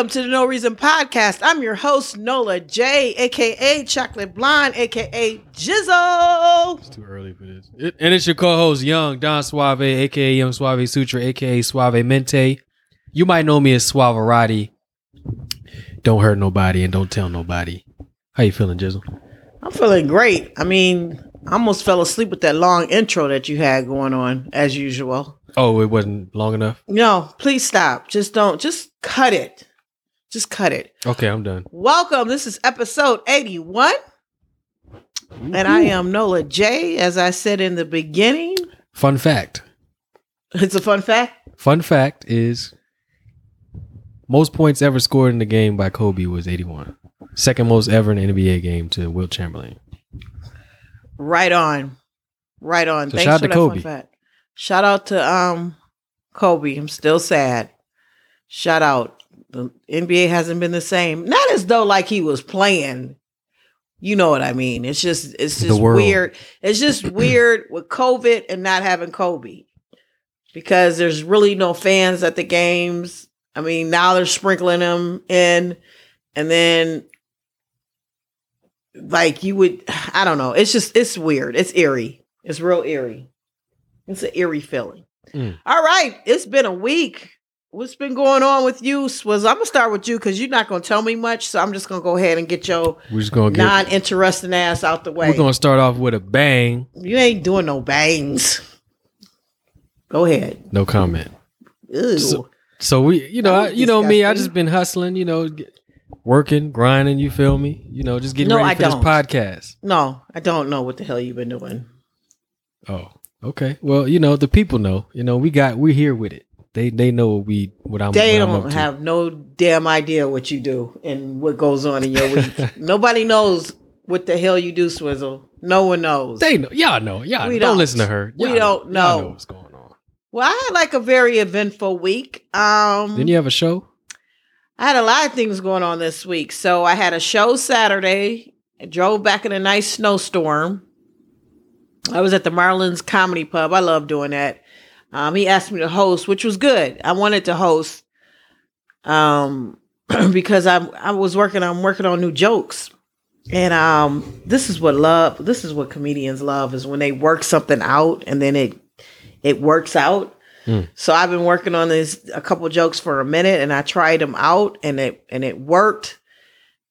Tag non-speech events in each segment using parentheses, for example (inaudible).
Welcome to the No Reason Podcast. I'm your host, Nola J, aka Chocolate Blonde, aka Jizzle. It's too early for this. It- and it's your co-host, Young Don Suave, aka Young Suave Sutra, aka Suave Mente. You might know me as Suaverati. Don't hurt nobody and don't tell nobody. How you feeling, Jizzle? I'm feeling great. I mean, I almost fell asleep with that long intro that you had going on, as usual. Oh, it wasn't long enough. No, please stop. Just don't, just cut it. Just cut it. Okay, I'm done. Welcome. This is episode 81. And I am Nola J, as I said in the beginning. Fun fact. It's a fun fact. Fun fact is most points ever scored in the game by Kobe was 81. Second most ever in an NBA game to Wilt Chamberlain. Right on. Right on. So Thanks shout out to that Kobe. fun fact. Shout out to um Kobe. I'm still sad. Shout out. The NBA hasn't been the same. Not as though like he was playing. You know what I mean? It's just it's just weird. It's just (clears throat) weird with COVID and not having Kobe. Because there's really no fans at the games. I mean, now they're sprinkling them in and then like you would I don't know. It's just it's weird. It's eerie. It's real eerie. It's an eerie feeling. Mm. All right, it's been a week. What's been going on with you? Was I'm gonna start with you because you're not gonna tell me much, so I'm just gonna go ahead and get your We're just gonna non-interesting ass out the way. we're gonna start off with a bang. you ain't doing no bangs. Go ahead. No comment. Ew. So- So we, you know, I, you know me. I just been hustling. You know, working, grinding. You feel me? You know, just getting No, ready I for don't. this podcast. no, I don't know what the hell you've been doing. Oh, okay. Well, you know, the people know. You know, we got we're here with it. They they know what we what I'm. They what I'm don't have no damn idea what you do and what goes on in your week. (laughs) Nobody knows what the hell you do, Swizzle. No one knows. They know. Y'all know. Y'all We don't, don't. listen to her. We Y'all don't Y'all know. what's going on. Well, I had like a very eventful week. Um, Didn't you have a show? I had a lot of things going on this week. So I had a show Saturday. I drove back in a nice snowstorm. I was at the Marlon's Comedy Pub. I love doing that. Um, he asked me to host, which was good. I wanted to host um, (clears throat) because I I was working. I'm working on new jokes, and um, this is what love. This is what comedians love is when they work something out and then it it works out. Mm. So I've been working on this a couple jokes for a minute, and I tried them out, and it and it worked.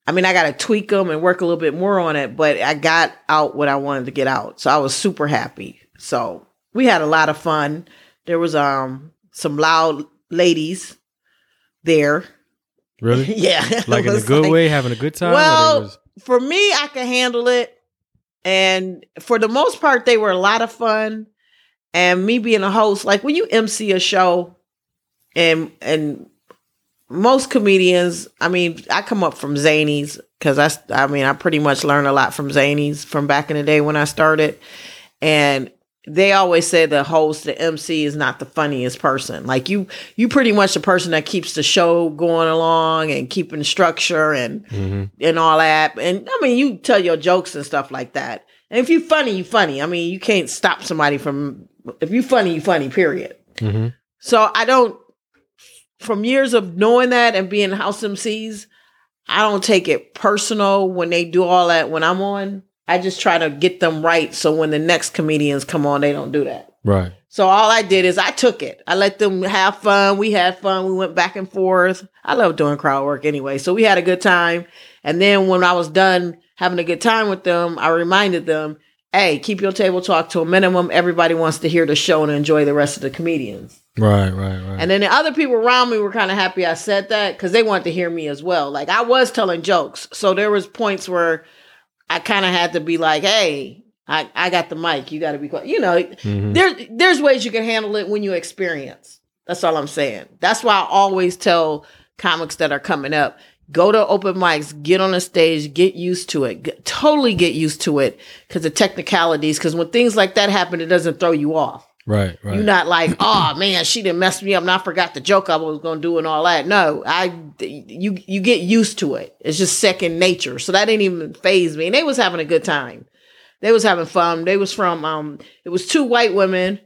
I mean, I got to tweak them and work a little bit more on it, but I got out what I wanted to get out, so I was super happy. So we had a lot of fun. There was um some loud ladies there. Really? (laughs) yeah, Like (laughs) in a good like- way, having a good time. Well, was- for me, I can handle it. And for the most part, they were a lot of fun. And me being a host, like when you MC a show, and and most comedians, I mean, I come up from Zanies because I, I mean, I pretty much learned a lot from Zanies from back in the day when I started, and they always say the host, the MC, is not the funniest person. Like you, you pretty much the person that keeps the show going along and keeping structure and Mhm. and all that. And I mean, you tell your jokes and stuff like that. And if you're funny, you funny. I mean, you can't stop somebody from if you're funny, you funny. Period. Mhm. So I don't. From years of knowing that and being house MCs, I don't take it personal when they do all that when I'm on. I just try to get them right so when the next comedians come on, they don't do that. Right. So all I did is I took it. I let them have fun. We had fun. We went back and forth. I love doing crowd work anyway. So we had a good time. And then when I was done having a good time with them, I reminded them, hey, keep your table talk to a minimum. Everybody wants to hear the show and enjoy the rest of the comedians. Right. Right. Right. And then the other people around me were kind of happy I said that because they wanted to hear me as well. Like I was telling jokes. So there was points where I kind of had to be like, hey, I, I got the mic. You got to be quiet. You know, Mhm. there there's ways you can handle it when you experience. That's all I'm saying. That's why I always tell comics that are coming up, go to open mics, get on the stage, get used to it, Get- totally get used to it because the technicalities. Because when things like that happen, it doesn't throw you off. Right, right. You're not like, (clears throat) oh man, she didn't mess me up, and I forgot the joke I was gonna do and all that. No, I you you get used to it. It's just second nature. So that didn't even phase me. And they was having a good time. They was having fun. They was from um it was two white women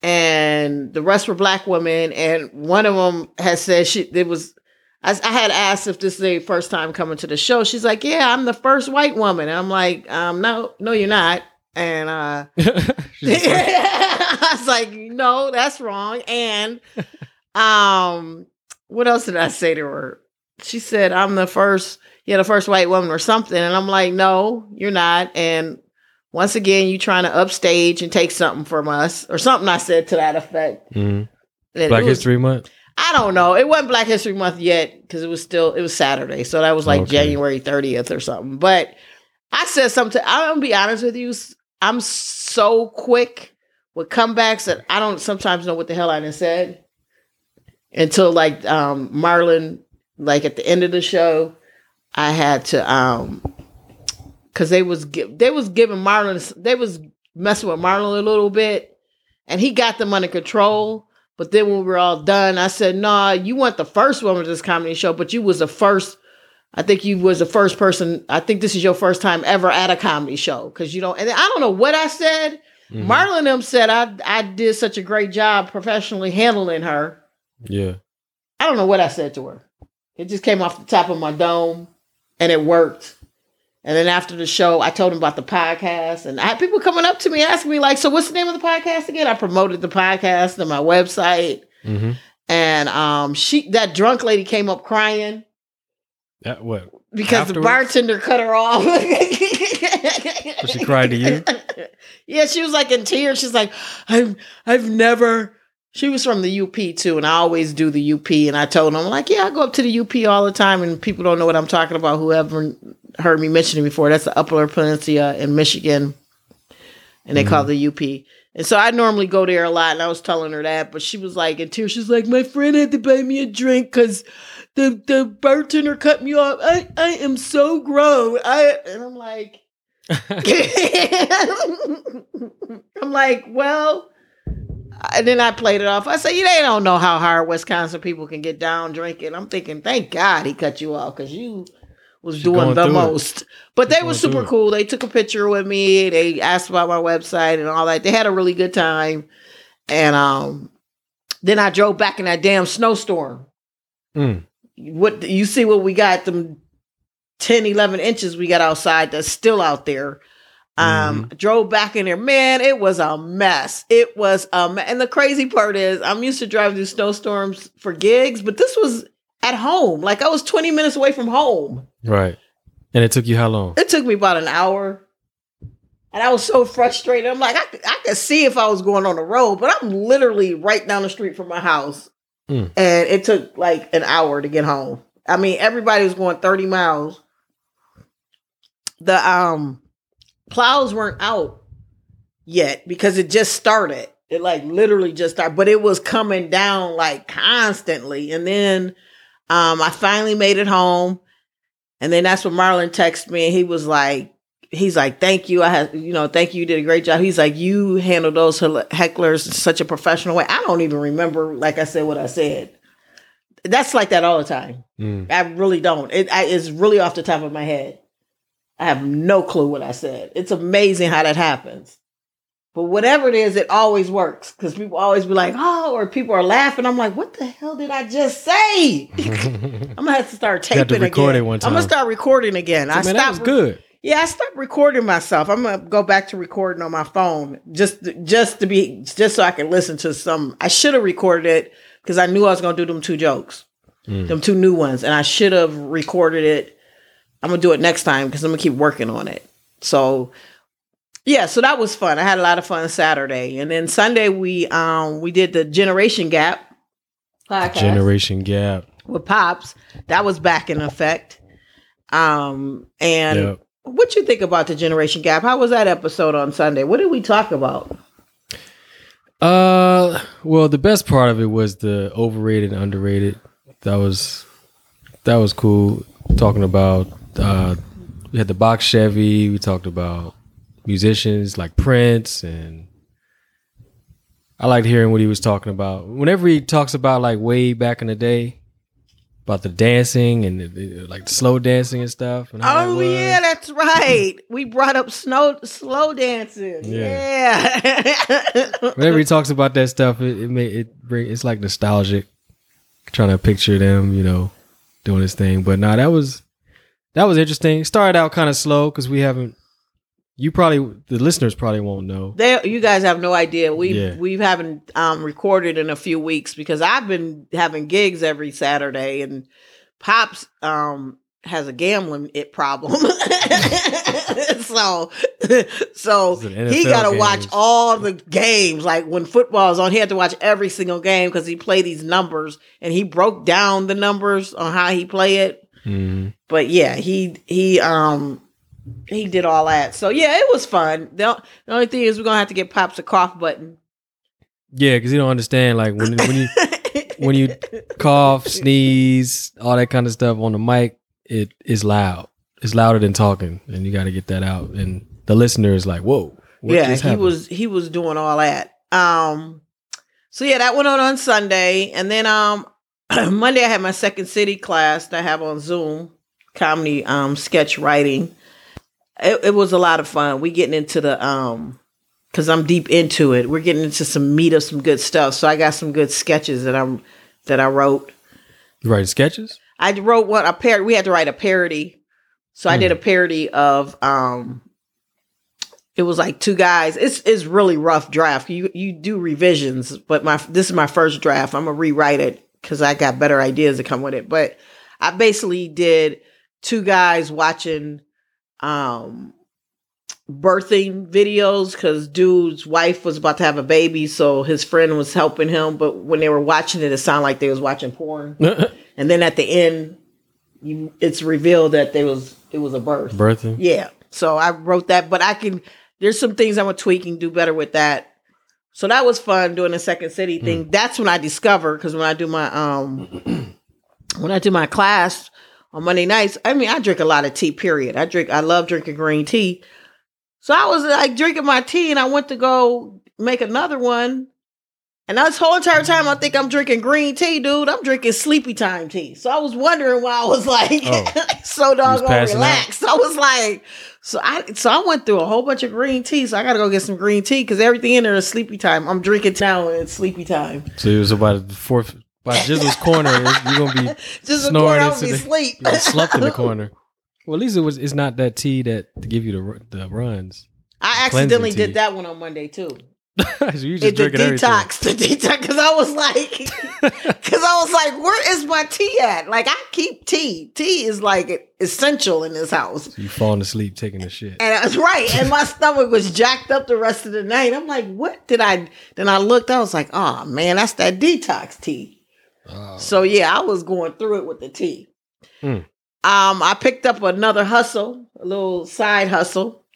and the rest were black women. And one of them had said she it was I, I had asked if this is their first time coming to the show. She's like, Yeah, I'm the first white woman. And I'm like, um, no, no, you're not. And uh (laughs) (laughs) I was like, no, that's wrong. And um, what else did I say to her? She said, I'm the first, yeah, the first white woman or something. And I'm like, no, you're not. And once again, you trying to upstage and take something from us or something I said to that effect. Mhm. Black was- History Month. I don't know. It wasn't Black History Month yet because it was still it was Saturday, so that was like Okay. January 30th or something. But I said something. I'm gonna be honest with you. I'm so quick with comebacks that I don't sometimes know what the hell I done said until like um Marlon, like at the end of the show, I had to um because they was they was giving Marlon they was messing with Marlon a little bit, and he got them under control. But then when we were all done, I said, "Nah, you weren't the first woman to this comedy show, but you was the first. I think you was the first person. I think this is your first time ever at a comedy show because you don't. And I don't know what I said. Mhm. Marlon and them said I I did such a great job professionally handling her. Yeah. I don't know what I said to her. It just came off the top of my dome, and it worked. And then after the show, I told him about the podcast, and I had people coming up to me asking me like, "So what's the name of the podcast again?" I promoted the podcast on my website, Mm-hmm. and um, she that drunk lady came up crying That what? because the bartender cut her off. she cried to you? (laughs) Yeah, she was like in tears. She's like, I've I've never. She was from the UP too, and I always do the UP. And I told them, like, yeah, I go up to the UP all the time, and people don't know what I'm talking about. Whoever heard me mention it before, that's the Upper Peninsula in Michigan, and they call it mm-hmm. the UP. And so I normally go there a lot, and I was telling her that, but she was like in tears. She's like, my friend had to buy me a drink because the the bartender cut me off. I I am so grown. I and I'm like. (laughs) I'm like, well, and then I played it off. I said, you they don't know how hard Wisconsin people can get down drinking. I'm thinking, thank God he cut you off because you was She doing the through it. most. But they were going through super it. cool. They took a picture with me. They asked about my website and all that. They had a really good time. And um, then I drove back in that damn snowstorm. Mm. What you see? What we got? Them 10, 11 inches we got outside. That's still out there. Um, drove back in there. Man, it was a mess. It was um, and the crazy part is, I'm used to driving through snowstorms for gigs, but this was at home. Like I was 20 minutes away from home. Right. And it took you how long? It took me about an hour. And I was so frustrated. I'm like, I, could- I could see if I was going on the road, but I'm literally right down the street from my house. Mm. And it took like an hour to get home. I mean, everybody was going 30 miles. The um plows weren't out yet because it just started. It like literally just started, but it was coming down like constantly. And then um I finally made it home. And then that's when Marlon texted me and he was like, he's like, thank you. I had, you know, thank you. You did a great job. He's like, you handled those hecklers in such a professional way. I don't even remember, like I said, what I said. That's like that all the time. Mm. I really don't. It I, it's really off the top of my head. I have no clue what I said. It's amazing how that happens. But whatever it is, it always works because people always be like, oh, or people are laughing. I'm like, what the hell did I just say? (laughs) I'm gonna have to start had to taping again. I'm gonna start recording again. I Man, stopped. that was good. Yeah, I stopped recording myself. I'm gonna go back to recording on my phone just just to be just so I can listen to some. I should have recorded it because I knew I was gonna do them two jokes, Mm. them two new ones, and I should have recorded it. I'm gonna do it next time because I'm gonna keep working on it. So yeah, so that was fun. I had a lot of fun Saturday, and then Sunday we um we did the Generation Gap podcast Generation gap. with Pops. That was back in effect. Um and Yep. What you think about the generation gap? How was that episode on Sunday? What did we talk about? Uh, well, the best part of it was the overrated and underrated. That was that was cool. Talking about uh, we had the box Chevy. We talked about musicians like Prince, and I liked hearing what he was talking about. Whenever he talks about like way back in the day about the dancing and the, the- like the slow dancing and stuff. And how that Oh was. yeah, that's right. (laughs) We brought up snow slow dancing. Yeah. (laughs) Whenever he talks about that stuff, it it, may, it bring it's like nostalgic, trying to picture them, you know, doing this thing. But nah, that was that was interesting. Started out kind of slow because we haven't. You probably the listeners probably won't know. They, you guys have no idea. We Yeah. we haven't um, recorded in a few weeks because I've been having gigs every Saturday, and Pops um, has a gambling it problem. (laughs) so (laughs) so he got to watch all the games. Like when football is on, he had to watch every single game because he played these numbers, and he broke down the numbers on how he play it. Mhm. But yeah, he he um he did all that. So yeah, it was fun. The, the only thing is we're gonna have to get Pops a cough button. Yeah, because you don't understand like when when you when you cough, sneeze, all that kind of stuff on the mic, it is loud. It's louder than talking, and you got to get that out. And the listener is like, "Whoa, yeah, he was he was doing all that. Um so yeah, that went on on Sunday. And then um (clears throat) Monday I had my second city class that I have on Zoom, comedy um sketch writing. It, it was a lot of fun. We getting into the um because I'm deep into it. We're getting into some meat of some good stuff. So I got some good sketches that I'm that I wrote. You writing sketches." I wrote one a parody. We had to write a parody, so I did a parody of. um It was like two guys. It's it's really rough draft. You you do revisions, but my this is my first draft. I'm gonna rewrite it because I got better ideas to come with it. But I basically did two guys watching um birthing videos because dude's wife was about to have a baby so his friend was helping him but when they were watching it it sounded like they was watching porn. (laughs) And then at the end you it's revealed that there was it was a birth. Birthing. yeah. So i wrote that but i can there's some things i'm gonna tweak and do better with that. So that was fun doing the second city thing. That's when i discovered because when i do my um (clears throat) when i do my class on monday nights i mean i drink a lot of tea period i drink i love drinking green tea so i was like drinking my tea and i went to go make another one and this whole entire time, I think I'm drinking green tea, dude. I'm drinking sleepy time tea. So I was wondering why I was like Oh. (laughs) so doggone passing out? relaxed. I was like, so I so I went through a whole bunch of green tea. So I got to go get some green tea because everything in there is sleepy time. I'm drinking now and it's sleepy time. So it was about the fourth, by Jizzle's corner. You're gonna be (laughs) a Snoring into be the- sleep. you slumped in the corner. (laughs) Well, at least it was. It's not that tea that to give you the the runs. I accidentally did that one on Monday too. (laughs) so you just It's the drinking everything. detox, the detox. Because I was like, because I was like, where is my tea at? Like I keep tea. Tea is like essential in this house. You falling asleep taking a shit. And I was right. And my stomach was jacked up the rest of the night. I'm like, what did I? Then I looked, I was like, oh man, that's that detox tea. Oh. So yeah, I was going through it with the tea. Hmm. Um, I picked up another hustle, a little side hustle.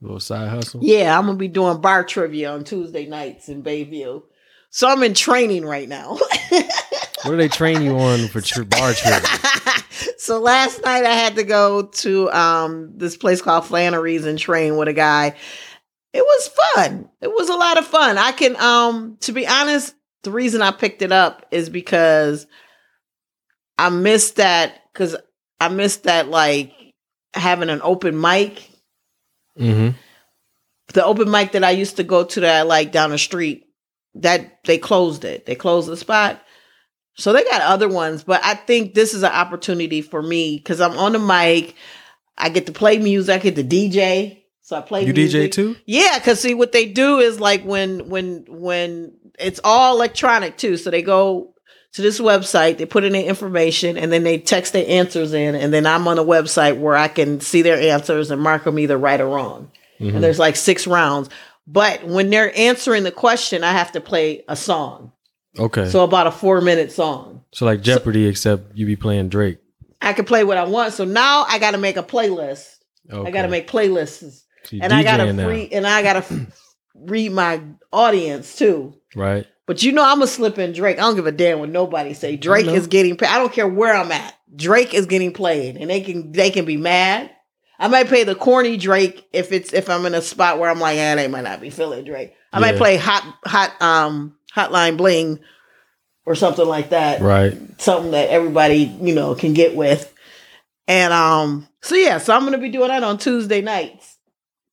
A little side hustle. Yeah, I'm gonna be doing bar trivia on Tuesday nights in Bayview. So I'm in training right now. (laughs) What do they train you on for tri- bar (laughs) trivia? so last night I had to go to um this place called Flannery's and train with a guy. It was fun. It was a lot of fun. I can um to be honest, the reason I picked it up is because I missed that cuz I missed that like having an open mic. Mm-hmm. The open mic that I used to go to that I like down the street, that they closed it. They closed the spot. So they got other ones, but I think this is an opportunity for me because I'm on the mic. I get to play music. I get to DJ. So I play You music. DJ too? Yeah, because see what they do is like when when when it's all electronic too. So they go to this website, they put in their information, and then they text their answers in, and then I'm on a website where I can see their answers and mark them either right or wrong. Mhm. And there's like six rounds. But when they're answering the question, I have to play a song. Okay. So, So about a four minute song. So like Jeopardy, except you be playing Drake. I can play what I want. So now I got to make a playlist. Okay. I got to make playlists, So and I got to DJing now, free, and I got to read my audience too. Right? But you know, I'm gonna slip in Drake. I don't give a damn what nobody say. Drake is getting. paid. I don't care where I'm at. Drake is getting played, and they can they can be mad. I might play the corny Drake if it's if I'm in a spot where I'm like, ah, they might not be feeling Drake. I might play hot hot um hotline bling or something like that. Right. Something that everybody you know can get with. And um, so yeah, so I'm gonna be doing that on Tuesday nights.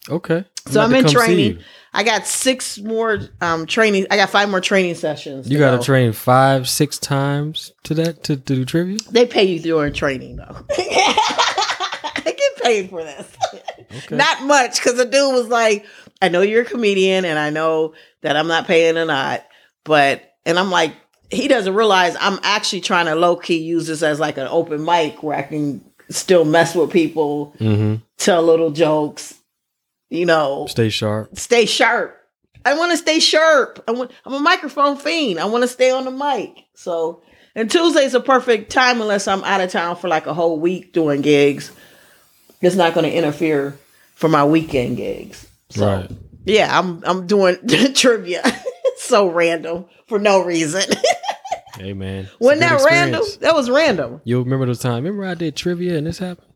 Okay. So about I'm in training. I got six more um training. I got five more training sessions. You got to train five, six times to that to, to do trivia. They pay you during training though. (laughs) I get paid for this. Okay. Not much because the dude was like, I know you're a comedian and I know that I'm not paying or not, but and I'm like, he doesn't realize I'm actually trying to low key use this as like an open mic where I can still mess with people, mm-hmm. tell little jokes, you know, Stay sharp. stay sharp. I want to stay sharp. I want, I'm a microphone fiend. I want to stay on the mic. So, and Tuesday's a perfect time unless I'm out of town for like a whole week doing gigs. It's not going to interfere for my weekend gigs. So, Right. yeah, I'm I'm doing (laughs) trivia. (laughs) So random for no reason. (laughs) Hey man. Wasn't that random? That was random. You remember those time? Remember I did trivia and this happened?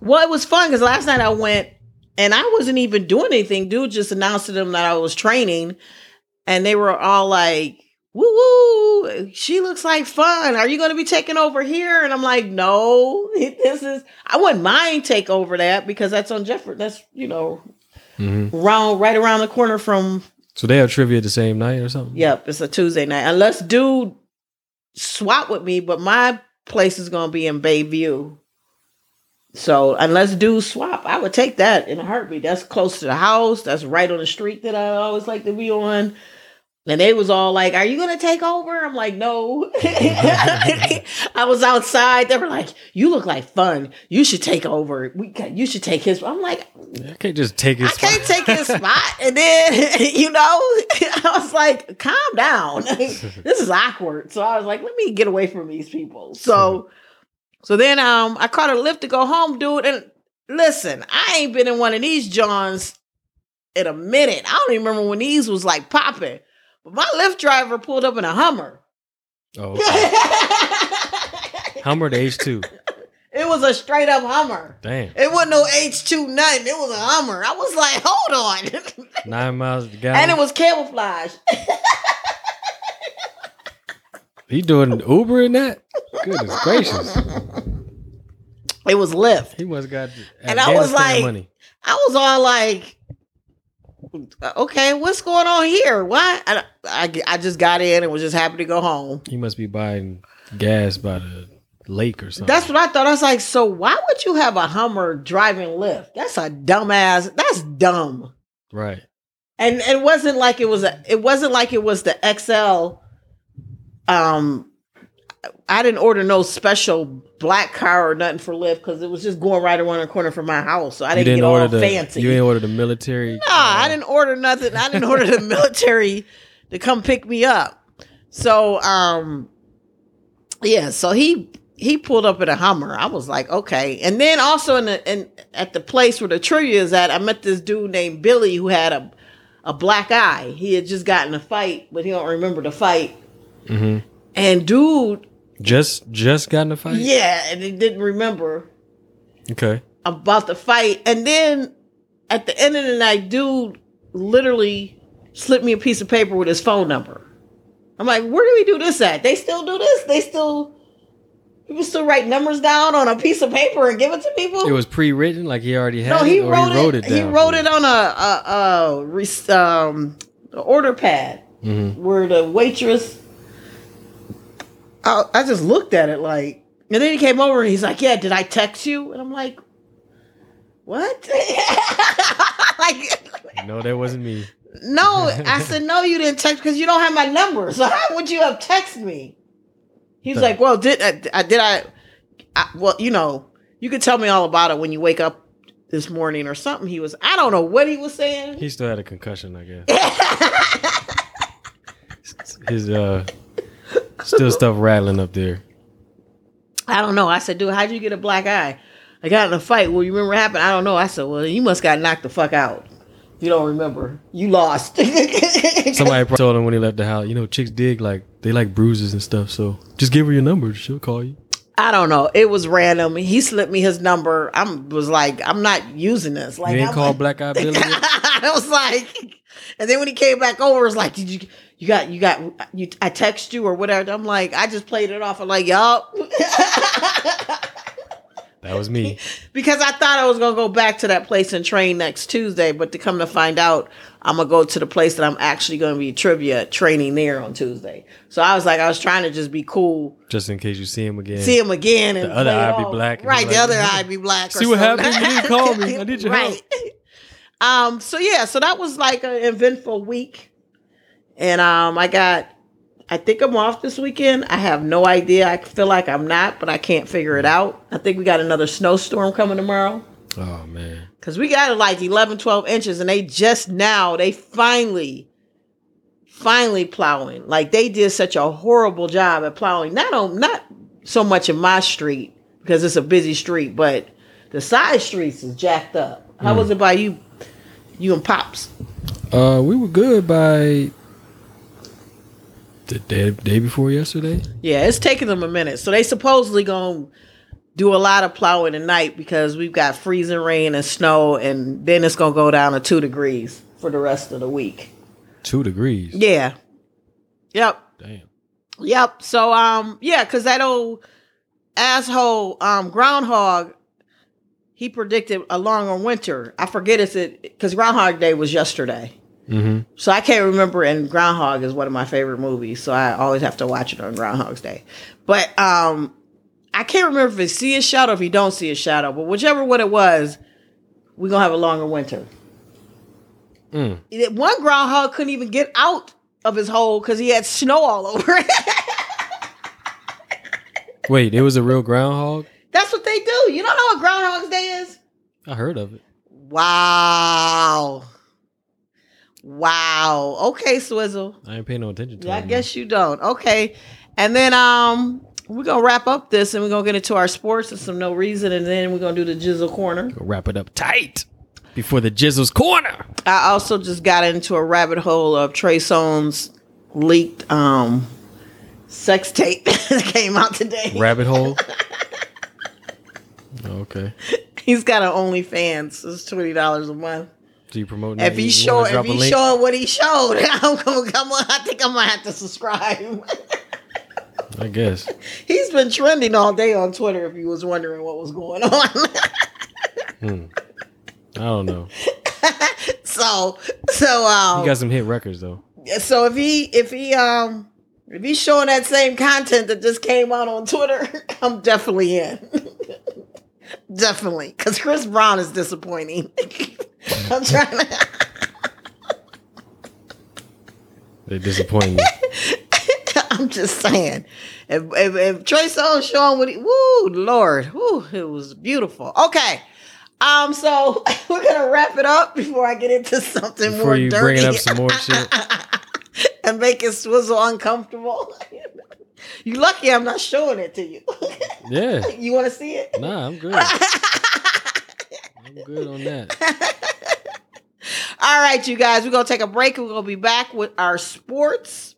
Well, it was fun because last night I went and I wasn't even doing anything. Dude just announced to them that I was training, and they were all like, "Woo woo! She looks like fun. Are you going to be taking over here?" And I'm like, "No, (laughs) this is. I wouldn't mind take over that because that's on Jeffrey. That's you know, Mm-hmm. round right around the corner from. So they have trivia the same night or something? Yep, it's a Tuesday night. Unless dude swap with me, but my place is going to be in Bayview. So unless dudes swap, I would take that in a heartbeat. That's close to the house. That's right on the street that I always like to be on. And they was all like, "Are you gonna take over?" I'm like, "No." (laughs) I was outside. They were like, "You look like fun. You should take over. We got, you should take his." I'm like, I can't just take his spot. I can't take his (laughs) spot. And then, (laughs) you know, I was like, calm down. this is awkward. So I was like, let me get away from these people. So so then um I caught a lift to go home, dude. And listen, I ain't been in one of these Johns in a minute. I don't even remember when these was like popping. But my Lyft driver pulled up in a Hummer. Oh, (laughs) okay. Hummer to H two. it was a straight up Hummer. Damn. It wasn't no H2 nothing. It was a Hummer. I was like, hold on. (laughs) Nine miles to gallon. and it was camouflage. (laughs) he doing Uber in that? Goodness gracious. (laughs) It was Lyft. He must got And I was like- money. I was all like, okay, what's going on here? Why? I, I, I just got in and was just happy to go home. He must be buying gas by the lake or something. That's what I thought. I was like, so why would you have a Hummer driving Lyft? That's a dumbass. That's dumb. right. And it wasn't like it was a. It wasn't like it was the XL. Um, I didn't order no special black car or nothing for Lyft because it was just going right around the corner from my house. So I didn't, didn't get all the fancy. You didn't order the military. Nah, I didn't order nothing. I didn't order the (laughs) military to come pick me up. So, um, yeah. So he he pulled up in a Hummer. I was like, okay. And then also in the in at the place where the trivia is at, I met this dude named Billy who had a a black eye. He had just gotten a fight, but he don't remember the fight. Hmm And dude, Just just got in a fight. yeah, and he didn't remember Okay. about the fight. And then at the end of the night, dude literally slipped me a piece of paper with his phone number. I'm like, where do we do this at? They still do this? They still people still write numbers down on a piece of paper and give it to people? It was pre-written, like he already had no, he it, or wrote, it. He wrote it on a, a, a, re- um, a order pad. Mhm. where the waitress. I, I just looked at it like, and then he came over and he's like, "Yeah, did I text you?" And I'm like, "What?" (laughs) like, No, that wasn't me. (laughs) no, I (laughs) said, "No, you didn't text because you don't have my number. So how would you have texted me?" He's Huh. like, "Well, did I, I did I, I? Well, you know, you could tell me all about it when you wake up." This morning or something, he was. I don't know what he was saying. He still had a concussion, I guess. His uh, still stuff rattling up there. I don't know. I said, dude, how'd you get a black eye? I got in a fight. Well, you remember what happened? I don't know. I said, well, you must got knocked the fuck out. If you don't remember, you lost. (laughs) Somebody probably told him when he left the house, you know, chicks dig like they like bruises and stuff. So just give her your number. She'll call you. I don't know. It was random. He slipped me his number. I was like, I'm not using this. Like, You I'm called like- Black Eye Billy. (laughs) I was like, and then when he came back over, it was like, did you, you got, you got, you, I text you or whatever. I'm like, I just played it off. I'm like, y'all. (laughs) That was me. because I thought I was gonna go back to that place and train next Tuesday, but to come to find out, I'm gonna go to the place that I'm actually gonna be trivia training there on Tuesday. So I was like, I was trying to just be cool, Just in case you see him again. see him again, and The other eye be black right? be The other eye be black. See what something. happened? You didn't call me. I need your (laughs) help. (laughs) Um. So yeah. So that was like an eventful week, and um, I got. I think I'm off this weekend. I have no idea. I feel like I'm not, but I can't figure it out. I think we got another snowstorm coming tomorrow. Oh man. Cause we got like 11, 12 inches, and they just now they finally, finally plowing. Like they did such a horrible job at plowing. Not on not so much in my street because it's a busy street, but the side streets is jacked up. How was it by you, you and pops? Uh, we were good by the day, day before yesterday. Yeah, it's taking them a minute. So they supposedly gonna do a lot of plowing tonight because we've got freezing rain and snow, and then it's gonna go down to two degrees for the rest of the week. Two degrees. Yeah. Yep. Damn. Yep. So um yeah, cause that old asshole um groundhog he predicted a longer winter. I forget it's it because Groundhog Day was yesterday. Mm-hmm. So I can't remember and Groundhog is one of my favorite movies, so I always have to watch it on Groundhog's Day. But um I can't remember if it's see a shadow or if you don't see a shadow, but whichever one it was, we're gonna have a longer winter. Mm. One groundhog couldn't even get out of his hole because he had snow all over it. (laughs) Wait, it was a real groundhog. That's what they do. You don't know what Groundhog's Day is? I heard of it. Wow. Wow. Okay, Swizzle. I ain't paying no attention to Yeah, I guess you don't. Okay. And then um we're gonna wrap up this and we're gonna get into our sports and some no reason and then we're gonna do the jizzle corner. We'll wrap it up tight before the Jizzle's corner. I also just got into a rabbit hole of Trey Songz leaked um sex tape (laughs) that came out today. Rabbit hole. (laughs) okay. He's got an OnlyFans. It's twenty dollars a month. Do you promote? If wanna showing, if drop a he's link? showing what he showed, (laughs) I'm gonna come on. I think I'm gonna have to subscribe. (laughs) I guess. he's been trending all day on Twitter. If you was wondering what was going on, (laughs) Hmm. I don't know. so so um He got some hit records though. so if he if he um if he's showing that same content that just came out on Twitter, I'm definitely in. (laughs) definitely, because Chris Brown is disappointing. (laughs) I'm trying to. (laughs) They disappoint me. I'm just saying. If, if, if Trey Songz showing what he, woo, Lord, woo, it was beautiful. Okay. Um, so we're gonna wrap it up before I get into something Before more you dirty bringing up some more shit. and make it swizzle uncomfortable. (laughs) you lucky I'm not showing it to you. Yeah. (laughs) you want to see it? Nah, I'm good. (laughs) I'm good on that. All right, you guys, we're gonna take a break. We're gonna be back with our sports.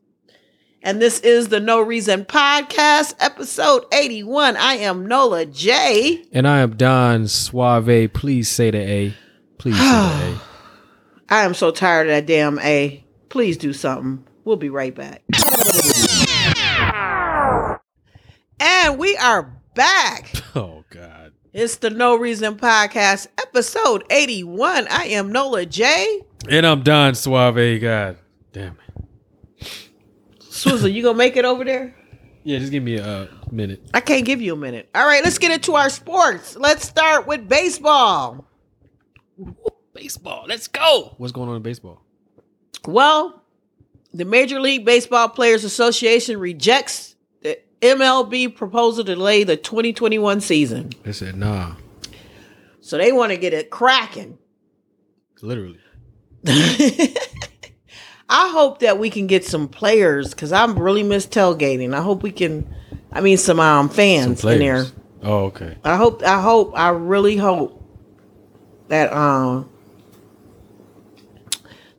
And this is the No Reason Podcast, episode 81. I am Nola J. And I am Don Suave. Please say the A. Please say the A. (sighs) I am so tired of that damn A. Please do something. We'll be right back. And we are back. (laughs) Oh God. It's the No Reason Podcast, episode 81. I am Nola J. And I'm Don Suave. God damn it. Swizzle, you gonna make it over there? (laughs) Yeah, just give me a uh, minute. I can't give you a minute. All right, let's get into our sports. Let's start with baseball. Baseball. Let's go. What's going on in baseball? Well, the Major League Baseball Players Association rejects MLB proposal to delay the 2021 season. They said nah. So they want to get it cracking. Literally. (laughs) I hope that we can get some players because I'm really miss tailgating. I hope we can. I mean, some um fans Some in there. Oh, okay. I hope. I hope. I really hope that um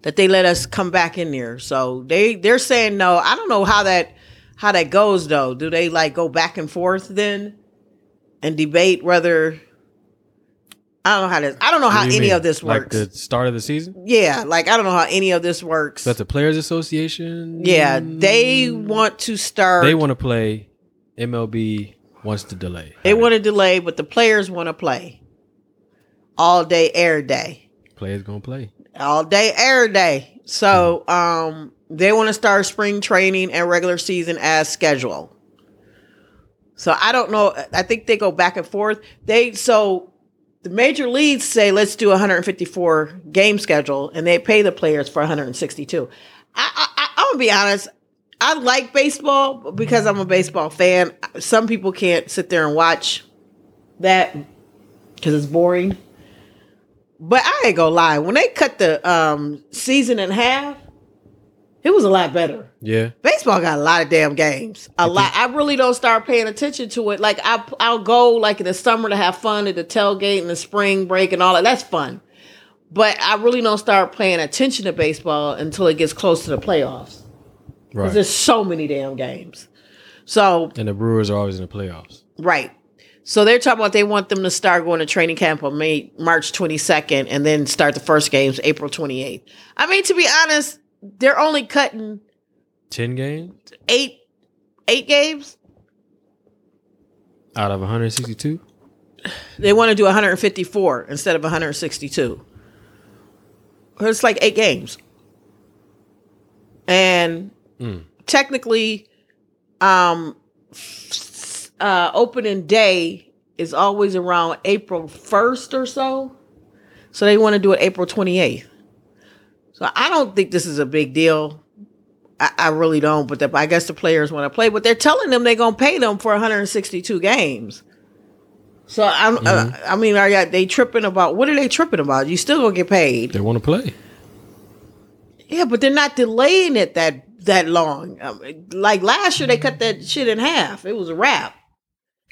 that they let us come back in there. So they they're saying no. I don't know how that how that goes though. Do they like go back and forth then and debate whether? I don't know how this. I don't know how do any mean? of this works. Like the start of the season? yeah, like I don't know how any of this works. That's the Players Association. yeah, they want to start. They want to play. MLB wants to delay. They want to delay, but the players want to play all day, air day. players gonna play. all day, air day. So um, they want to start spring training and regular season as scheduled. So I don't know. I think they go back and forth. They so the major leagues say let's do a 154 game schedule, and they pay the players for 162. I, I, I I'm gonna be honest. I like baseball because I'm a baseball fan. Some people can't sit there and watch that because it's boring. But I ain't gonna lie, when they cut the um, season in half, it was a lot better. Yeah. Baseball got a lot of damn games. A lot. I really don't start paying attention to it. Like I, I'll go like in the summer to have fun at the tailgate and the spring break and all that. That's fun. But I really don't start paying attention to baseball until it gets close to the playoffs. Right. Because Right. there's so many damn games. So And the Brewers are always in the playoffs. Right. So they're talking about they want them to start going to training camp on May March 22nd and then start the first games April 28th. I mean, to be honest, they're only cutting Ten games eight eight games. out of 162. They want to do 154 instead of 162. It's like eight games. And Mm. technically, um, uh, opening day is always around April 1st or so. So they want to do it April 28th. So I don't think this is a big deal. I, I really don't. But the, I guess the players want to play. But they're telling them they're going to pay them for 162 games. So I'm, uh, I mean, are they tripping about what are they tripping about? You still gonna get paid? They want to play. Yeah, but they're not delaying it that that long. Um, like last year, they cut that shit in half. It was a wrap.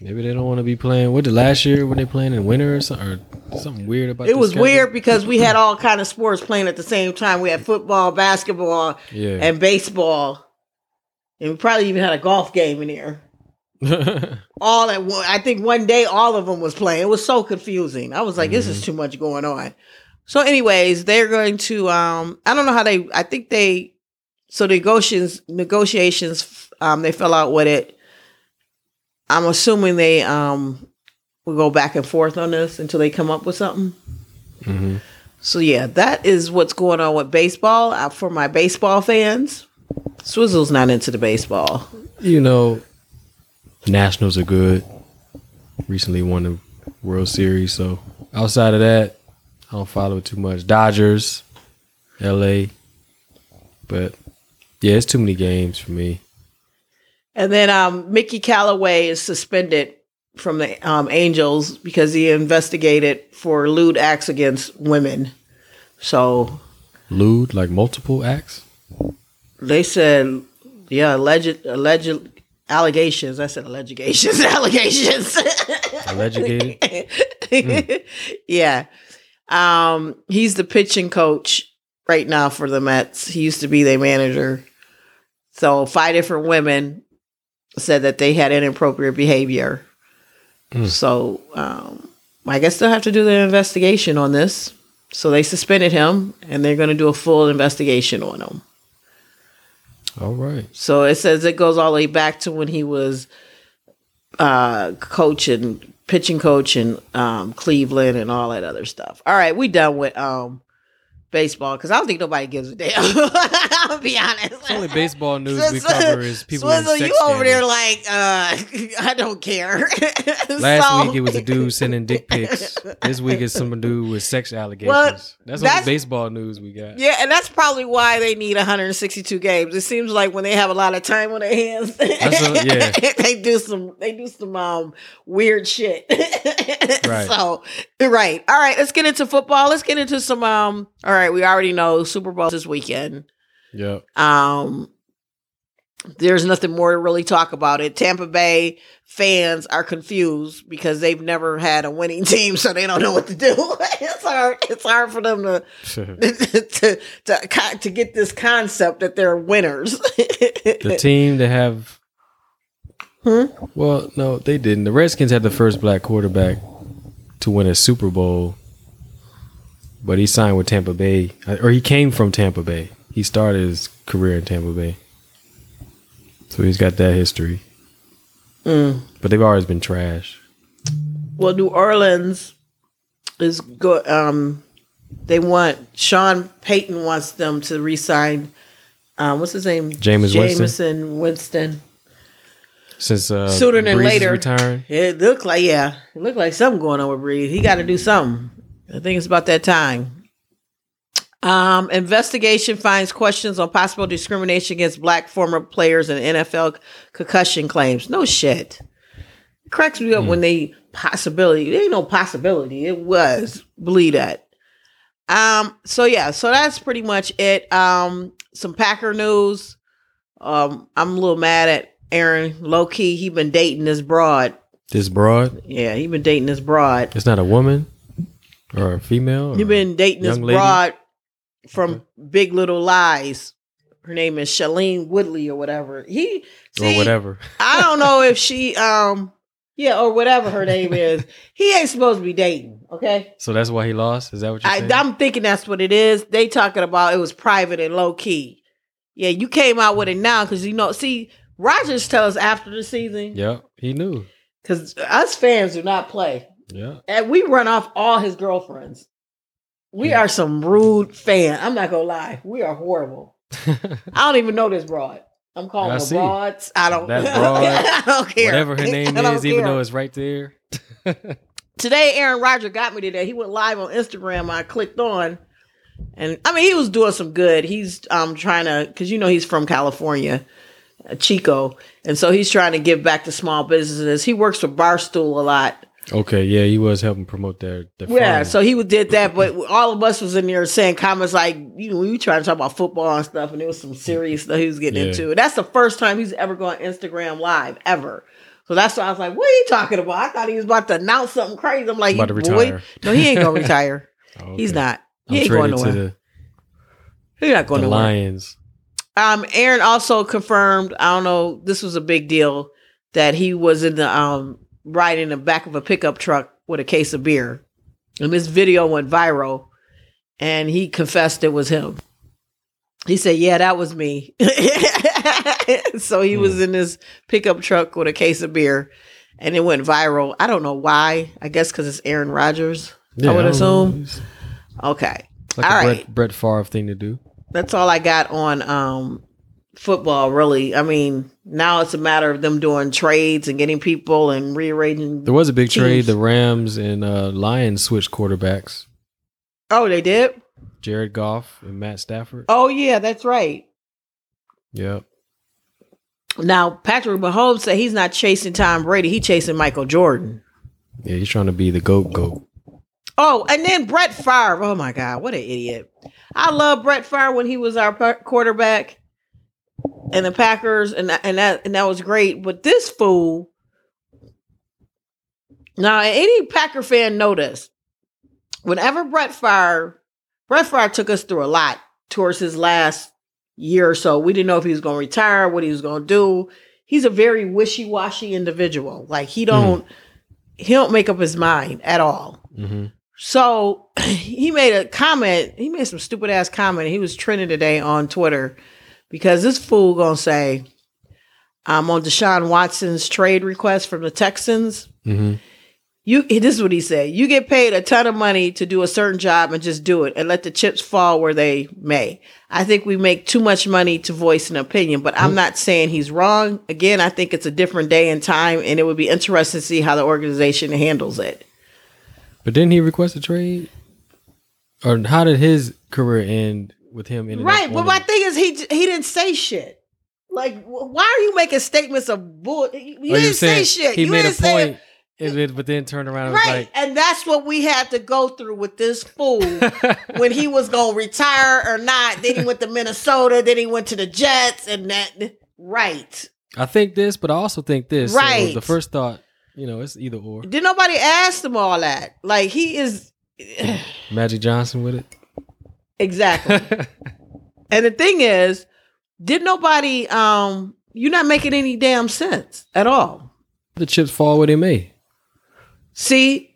Maybe they don't want to be playing. What did last year when they playing in winter or something? Or something weird about It the was schedule? weird because we had all kind of sports playing at the same time. We had football, basketball, Yeah. and baseball, and we probably even had a golf game in there. (laughs) All at one. I think one day all of them was playing. It was so confusing. I was like, this is too much going on. So, anyways, they're going to. um I don't know how they. I think they. So negotiations, negotiations. Um, they fell out with it. I'm assuming they um will go back and forth on this until they come up with something. Mhm. So yeah, that is what's going on with baseball. Uh, for my baseball fans, Swizzle's not into the baseball. You know, Nationals are good. Recently won the World Series, so outside of that, I don't follow it too much. Dodgers, L.A., but yeah, it's too many games for me. And then um, Mickey Callaway is suspended from the um, Angels because he investigated for lewd acts against women. So Lewd, like multiple acts. they said, yeah, alleged, alleged allegations. I said allegations, (laughs) allegations. Alleged. (laughs) yeah. Um, he's the pitching coach right now for the Mets. He used to be their manager. So five different women said that they had inappropriate behavior. Mm. So um, I guess they'll have to do their investigation on this. So they suspended him, and they're going to do a full investigation on him. All right. So it says it goes all the way back to when he was uh, coach and pitching coach in um, Cleveland and all that other stuff. All right, we done with um, baseball because I don't think nobody gives a damn. (laughs) I'll be honest. It's only baseball news we Swizzle- cover is people Swizzle, you over there like uh, (laughs) I don't care. Last (laughs) So- week it was a dude sending dick pics. This week it's some dude with sex allegations. Well, that's all the baseball news we got. Yeah, and that's probably why they need 162 games. It seems like when they have a lot of time on their hands, a- yeah. they do some they do some um weird shit. (laughs) Right. So, right. All right, let's get into football. Let's get into some um all right, we already know Super Bowl this weekend. Yep. Um there's nothing more to really talk about it. Tampa Bay fans are confused because they've never had a winning (laughs) team, so they don't know what to do. (laughs) it's hard. It's hard for them to to to co- to get this concept that they're winners. the team that have. Hmm? Well, no, they didn't. The Redskins had the first black quarterback to win a Super Bowl, but he signed with Tampa Bay, or he came from Tampa Bay. He started his career in Tampa Bay, so he's got that history. Mm. But they've always been trash. well, New Orleans is good. Um, they want Sean Payton wants them to resign. Um, what's his name? Winston? Jameson Winston. Since uh, Sooner than Brees later. retiring. It looked like yeah, it looked like something going on with Brees. He got to do something. I think it's about that time. Um, investigation finds questions on possible discrimination against black former players and NFL concussion claims. No shit. It cracks me up when they possibility. There ain't no possibility. It was. Believe that. Um, so yeah, so that's pretty much it. Um, some Packer news. Um, I'm a little mad at Aaron. Low key, he been dating this broad. This broad, Yeah, he been dating this broad. it's not a woman or a female. He been dating this lady? broad from Big Little Lies. Her name is Shailene Woodley or whatever. He or see, whatever. I don't know if she (laughs) um yeah or whatever her name is. He ain't supposed to be dating. Okay, So that's why he lost. Is that what you're I, saying? I'm thinking that's what it is. They talking about it was private and low key. Yeah, you came out with it now because you know. See, Rodgers tells after the season Yeah, he knew. because us fans do not play. Yeah. and we run off all his girlfriends. We Yeah. are some rude fan. I'm not gonna lie. We are horrible. (laughs) I don't even know this broad. I'm calling I her see. broads. I don't. That (laughs) broad, I don't care. Whatever her name (laughs) is, even though it's right there. today, Aaron Rodgers got me today. He went live on Instagram. I clicked on, and I mean, he was doing some good. He's um trying to because you know he's from California, Chico, and so he's trying to give back to small businesses. He works for Barstool a lot. okay, yeah, he was helping promote their. their Yeah, so he did that, but all of us was in there saying comments like, you know, we were trying to talk about football and stuff, and it was some serious stuff he was getting Yeah. into. And that's the first time he's ever gone Instagram live ever. So that's why I was like, "What are you talking about?" I thought he was about to announce something crazy. I'm like, About to "Boy, retire. no, he ain't gonna (laughs) retire. Oh, He's not. He I'm ain't going to nowhere. the, He's not going the nowhere." Lions. Um, Aaron also confirmed. I don't know. This was a big deal that he was in the um riding in the back of a pickup truck with a case of beer, and this video went viral. And he confessed it was him. He said, "Yeah, that was me." (laughs) so he was in this pickup truck with a case of beer, and it went viral. I don't know why. I guess because it's Aaron Rodgers. I would know. assume. Okay. like All right. Brett, Brett Favre thing to do. That's all I got on um football really. I mean, now it's a matter of them doing trades and getting people and rearranging There was a big trade. The Rams and uh, Lions switched quarterbacks. Oh, they did? Jared Goff and Matt Stafford. Oh yeah, that's right. Yep. Now Patrick Mahomes said he's not chasing Tom Brady, he chasing Michael Jordan. Yeah, he's trying to be the goat goat. Oh, and then Brett Favre. Oh my God, what an idiot! I love Brett Favre when he was our quarterback and the Packers, and that, and that and that was great. But this fool. Now, any Packer fan noticed whenever Brett Favre, Brett Favre took us through a lot towards his last year or so. We didn't know if he was going to retire, what he was going to do. He's a very wishy washy individual. Like he don't he don't make up his mind at all. hmm So (clears throat) he made a comment. He made some stupid ass comment. He was trending today on Twitter because this fool gonna say, "I'm on Deshaun Watson's trade request from the Texans." hmm You this is what he said. You get paid a ton of money to do a certain job and just do it and let the chips fall where they may. I think we make too much money to voice an opinion, but I'm not saying he's wrong. Again, I think it's a different day and time and it would be interesting to see how the organization handles it. But didn't he request a trade? Or how did his career end with him? Right, but my thing is he he didn't say shit. Like, why are you making statements of bull? You didn't say shit. He you made a point, then- but then turned around and was Right, and that's what we had to go through with this fool (laughs) when he was gonna retire or not. Then he went to Minnesota. Then he went to the Jets, and that Right. I think this, but I also think this. So Right. the first thought, you know, it's either or. Did nobody ask him all that? Like he is (sighs) Magic Johnson with it. exactly. (laughs) and the thing is, did nobody um you're not making any damn sense at all. the chips fall where they may. See,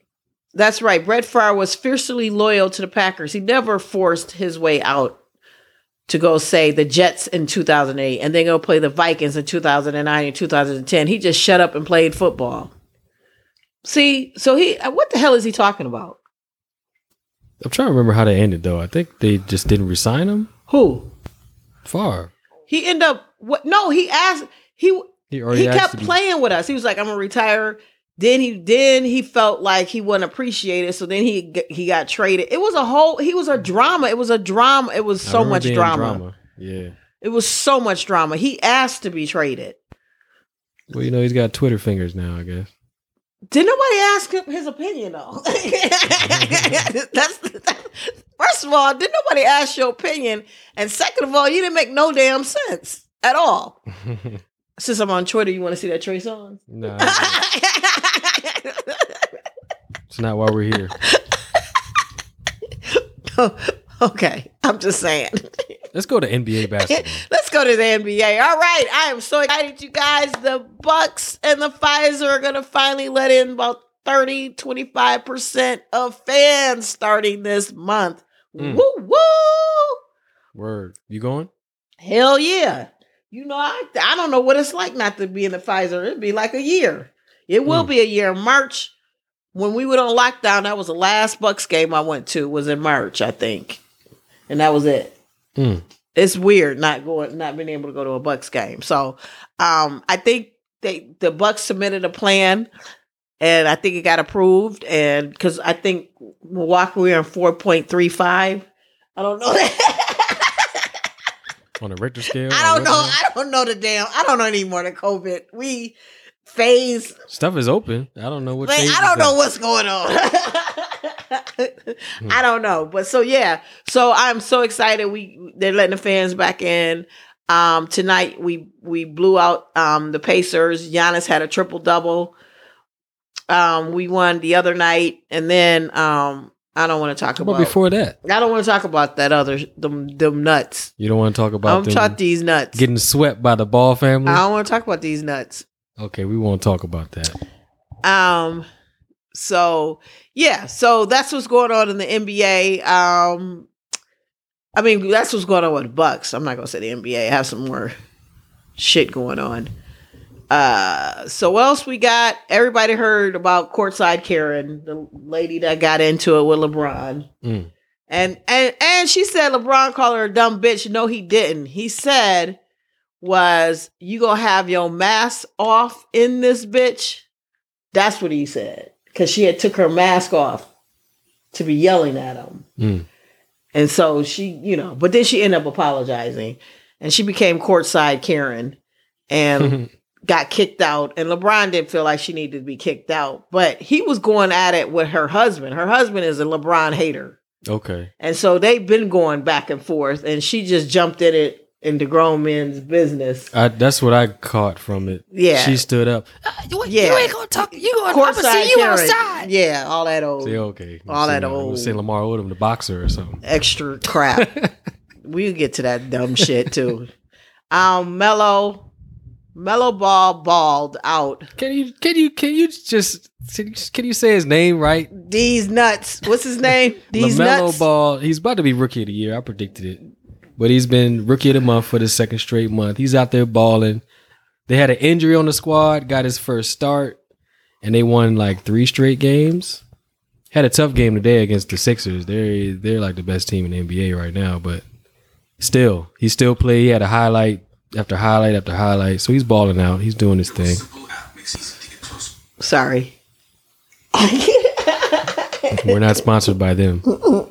that's right. Brett Favre was fiercely loyal to the Packers. He never forced his way out to go say the Jets in 2008 and then go play the Vikings in 2009 and 2010. He just shut up and played football. See, so he uh, what the hell is he talking about? I'm trying to remember how they ended though. I think they just didn't resign him. Who? Far. He ended up what no, he asked he He he kept be- playing with us. He was like, "I'm gonna retire." Then he then he felt like he wasn't appreciated, so then he he got traded. It was a whole. He was a drama. It was a drama. It was so much being drama. Yeah. It was so much drama. He asked to be traded. Well, you know, he's got Twitter fingers now, I guess. Did nobody ask him his opinion though? (laughs) that's, first of all, did nobody ask your opinion? And second of all, you didn't make no damn sense at all. Since I'm on Twitter, you want to see that Trey Songz? nah, (laughs) it's not why we're here. (laughs) okay, I'm just saying. Let's go to NBA (laughs) basketball. Let's go to the NBA. All right, I am so excited, you guys. The Bucks and the Fiserv are going to finally let in about 30, 25% of fans starting this month. Mm. Woo woo! Word. You going? Hell yeah. You know, I, I don't know what it's like not to be in the Fiserv. It'd be like a year. It will Mm. be a year. March, when we went on lockdown, that was the last Bucks game I went to, was in March, I think. And that was it. Mm. It's weird not going, not being able to go to a Bucks game. So um, I think they the Bucks submitted a plan and I think it got approved. And because I think Milwaukee we're in 4.35. I don't know (laughs) that. On a Richter scale? I don't know. I don't know the damn. I don't know anymore the COVID. We phase. Stuff is open. I don't know what. Phase I don't know what's going on. (laughs) (laughs) I don't know. But so yeah. So I'm so excited. We they're letting the fans back in. Um tonight we we blew out um the Pacers. Giannis had a triple double. Um we won the other night and then um I don't want to talk about about before that? I don't want to talk about that other them them nuts. You don't want to talk about I'm talking these nuts. getting swept by the Ball family? I don't want to talk about these nuts. Okay, we won't talk about that. Um, so yeah, so that's what's going on in the NBA. Um, I mean, that's what's going on with the Bucks. I'm not gonna say the NBA. I have some more (laughs) shit going on. Uh, so what else we got? Everybody heard about courtside Karen, the lady that got into it with LeBron. Mm. And and and she said LeBron called her a dumb bitch. No, he didn't. He said was you gonna have your mask off in this bitch? That's what he said. Cause she had took her mask off to be yelling at him. Mm. And so she, you know, but then she ended up apologizing and she became courtside Karen and (laughs) got kicked out. And LeBron didn't feel like she needed to be kicked out, but he was going at it with her husband. Her husband is a LeBron hater. okay. And so they've been going back and forth, and she just jumped in it into grown men's business. I, that's what I caught from it. Yeah. She stood up. Yeah. You ain't gonna talk. You gonna. I'ma Courtside see you Karen. outside. Yeah, all that old Say, okay. All that Say, uh, old- Say Lamar Odom, the boxer or something. extra crap. (laughs) we'll get to that dumb shit too. Um, Mellow, Mellow Ball balled out. Can you can you can you just can you say his name right? These nuts. What's his name? (laughs) These LaMelo nuts. Ball. He's about to be rookie of the year. I predicted it, but he's been rookie of the month for the second straight month. He's out there balling. They had an injury on the squad. Got his first start, and they won like three straight games. Had a tough game today against the Sixers. They're they're like the best team in the NBA right now, but still, he still played. He had a highlight after highlight after highlight. So he's balling out. He's doing his thing. Sorry. We're not sponsored by them. (laughs)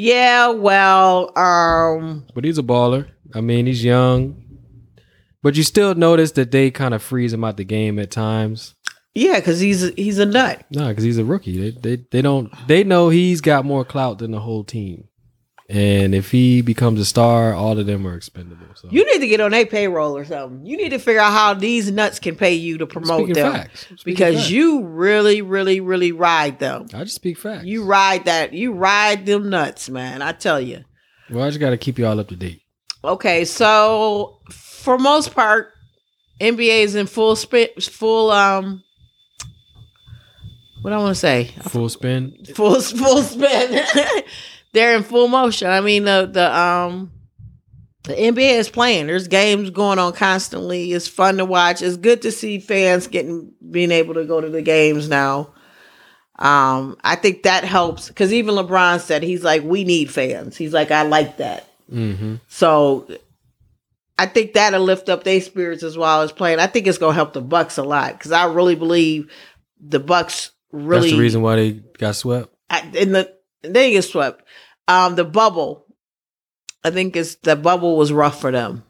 Yeah, well, um, But he's a baller. I mean, he's young. But you still notice that they kind of freeze him out the game at times. yeah, because he's he's a nut. No, because he's a rookie. They, they they don't they know he's got more clout than the whole team. And if he becomes a star, all of them are expendable. So You need to get on a payroll or something. You need to figure out how these nuts can pay you to promote Speaking them facts. Speaking because facts. you really, really, really ride them. I just speak facts. You ride that. You ride them nuts, man. I tell you. well, I just got to keep y'all up to date. Okay, so for most part, NBA is in full spin, full um. What I want to say? Full spin. Full full spin. (laughs) They're in full motion. I mean the the um. The NBA is playing. There's games going on constantly. It's fun to watch. It's good to see fans getting being able to go to the games now. Um, I think that helps because even LeBron said he's like, we need fans. He's like, I like that. Mm-hmm. So I think that'll lift up their spirits as well as playing. I think it's gonna help the Bucks a lot because I really believe the Bucks really That's the reason why they got swept. I, in the they get swept. Um, the bubble, I think it's the bubble was rough for them.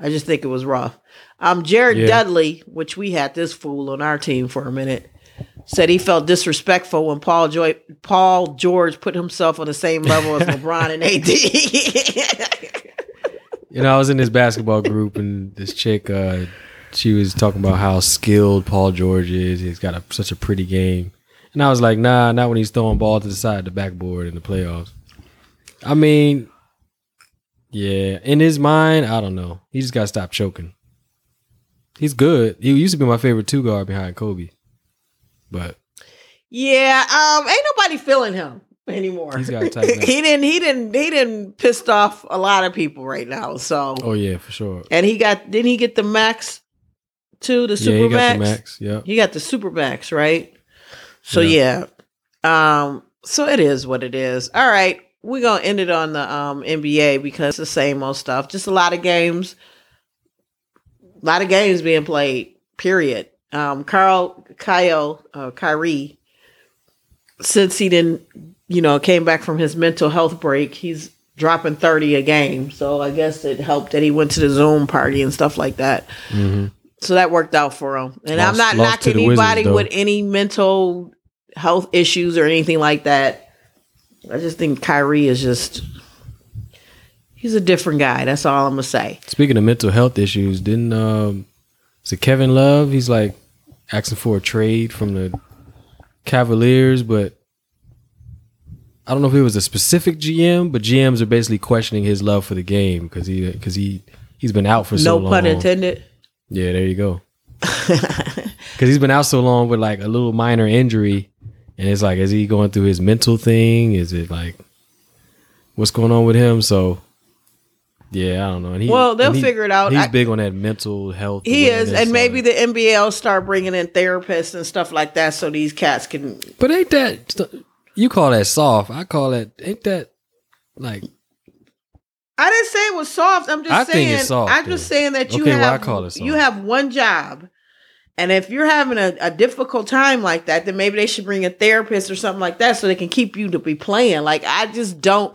I just think it was rough. Um, Jared Yeah. Dudley, which we had this fool on our team for a minute, said he felt disrespectful when Paul Joy Paul George put himself on the same level as LeBron and AD. (laughs) You know, I was in this basketball group, and this chick, uh, she was talking about how skilled Paul George is. He's got a, such a pretty game, and I was like, Nah, not when he's throwing ball to the side, of the backboard in the playoffs. I mean, yeah, in his mind, I don't know. He just got to stop choking. He's good. He used to be my favorite two guard behind Kobe, but Yeah, um, ain't nobody feeling him anymore. (laughs) He didn't. He didn't. He didn't pissed off a lot of people right now. So, oh yeah, for sure. and he got. Didn't he get the max? To the yeah, super he got max. the max. Yeah. He got the super max, right? So yeah. Um. So it is what it is. All right, we're gonna end it on the um NBA because it's the same old stuff. Just a lot of games. A lot of games being played. Period. Um. Carl Kyle uh, Kyrie. Since he didn't, you know, came back from his mental health break, he's dropping thirty a game. So I guess it helped that he went to the Zoom party and stuff like that. hmm So that worked out for him. And I'm not knocking the Wizards, anybody with any mental health issues or anything like that. I just think Kyrie is just he's a different guy. That's all I'm gonna say. Speaking of mental health issues, didn't um, is it Kevin Love? He's like asking for a trade from the Cavaliers, but I don't know if it was a specific GM, but GMs are basically questioning his love for the game because he because he he's been out for so long. no pun intended. Yeah, there you go. (laughs) (laughs) Because he's been out so long with like a little minor injury, and it's like, is he going through his mental thing? Is it like what's going on with him? So, yeah, I don't know. And he, Well, they'll and he- figure it out. He's I- big on that mental health. he is, and maybe the NBA will start bringing in therapists and stuff like that, so these cats can. But ain't that you call that soft? I call that ain't that like I didn't say it was soft. I'm just I think saying. it's soft, I'm just saying that you Okay, well, have I call it soft. you have one job, and if you're having a, a difficult time like that, then maybe they should bring a therapist or something like that so they can keep you to be playing. Like I just don't.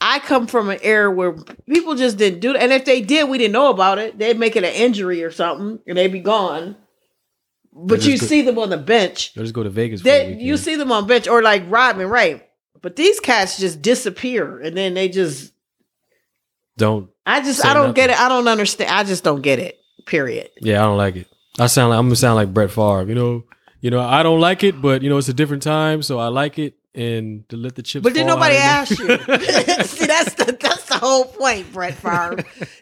I come from an era where people just didn't do that, and if they did, we didn't know about it. They'd make it an injury or something, and they'd be gone. But you go- see them on the bench. let's go to Vegas. For They, you see them on bench or like Rodman, right? But these cats just disappear, and then they just don't. I just I don't get it. I don't understand. I just don't get it. Period. Yeah, I don't like it. I sound like I'm gonna sound like Brett Favre. You know, you know, I don't like it, but you know, it's a different time, so I like it. And to let the chips. But did nobody ask you? (laughs) (laughs) See, that's the that's the whole point, Brett Favre.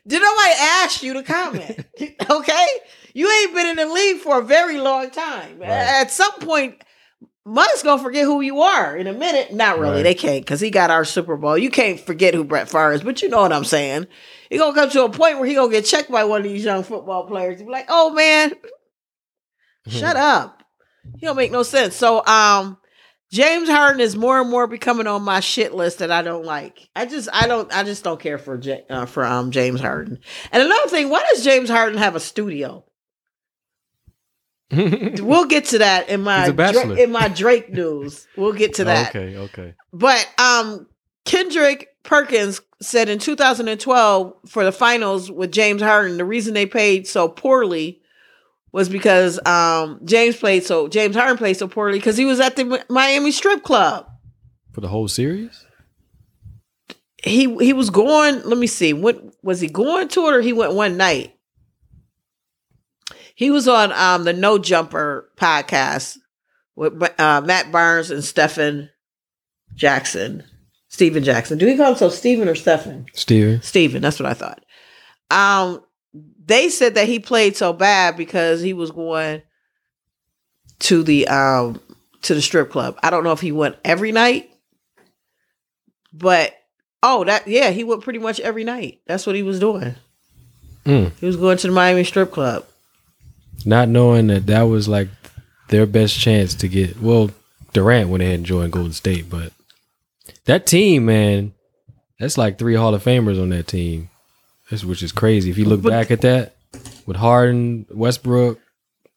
did nobody ask you to comment? (laughs) okay, you ain't been in the league for a very long time. Right. At some point, Mike's gonna forget who you are in a minute. Not really. Right. They can't because he got our Super Bowl. You can't forget who Brett Favre is, but you know what I'm saying. He gonna come to a point where he gonna get checked by one of these young football players. He be like, "Oh man, shut up." He don't make no sense. So, um, James Harden is more and more becoming on my shit list that I don't like. I just, I don't, I just don't care for J- uh, for um James Harden. And another thing, why does James Harden have a studio? (laughs) We'll get to that in my Dra- in my Drake news. We'll get to (laughs) that. okay, okay. But um Kendrick Perkins said in 2012 for the finals with James Harden, the reason they paid so poorly was because um James played so James Harden played so poorly because he was at the Miami strip club. For the whole series. he he was going. Let me see. What was he going to it, or he went one night? He was on um the No Jumper podcast with uh, Matt Barnes and Stephen Jackson. Stephen Jackson. Do we call him so Stephen or Stephen? Steven. Steven, that's what I thought. Um, they said that he played so bad because he was going to the um to the strip club. I don't know if he went every night, but oh, that yeah, he went pretty much every night. That's what he was doing. Mm. He was going to the Miami strip club. Not knowing that that was like their best chance to get. Well, Durant went ahead and joined Golden State, but that team, man, that's like three Hall of Famers on that team. That's which is crazy. If you look But- back at that with Harden, Westbrook,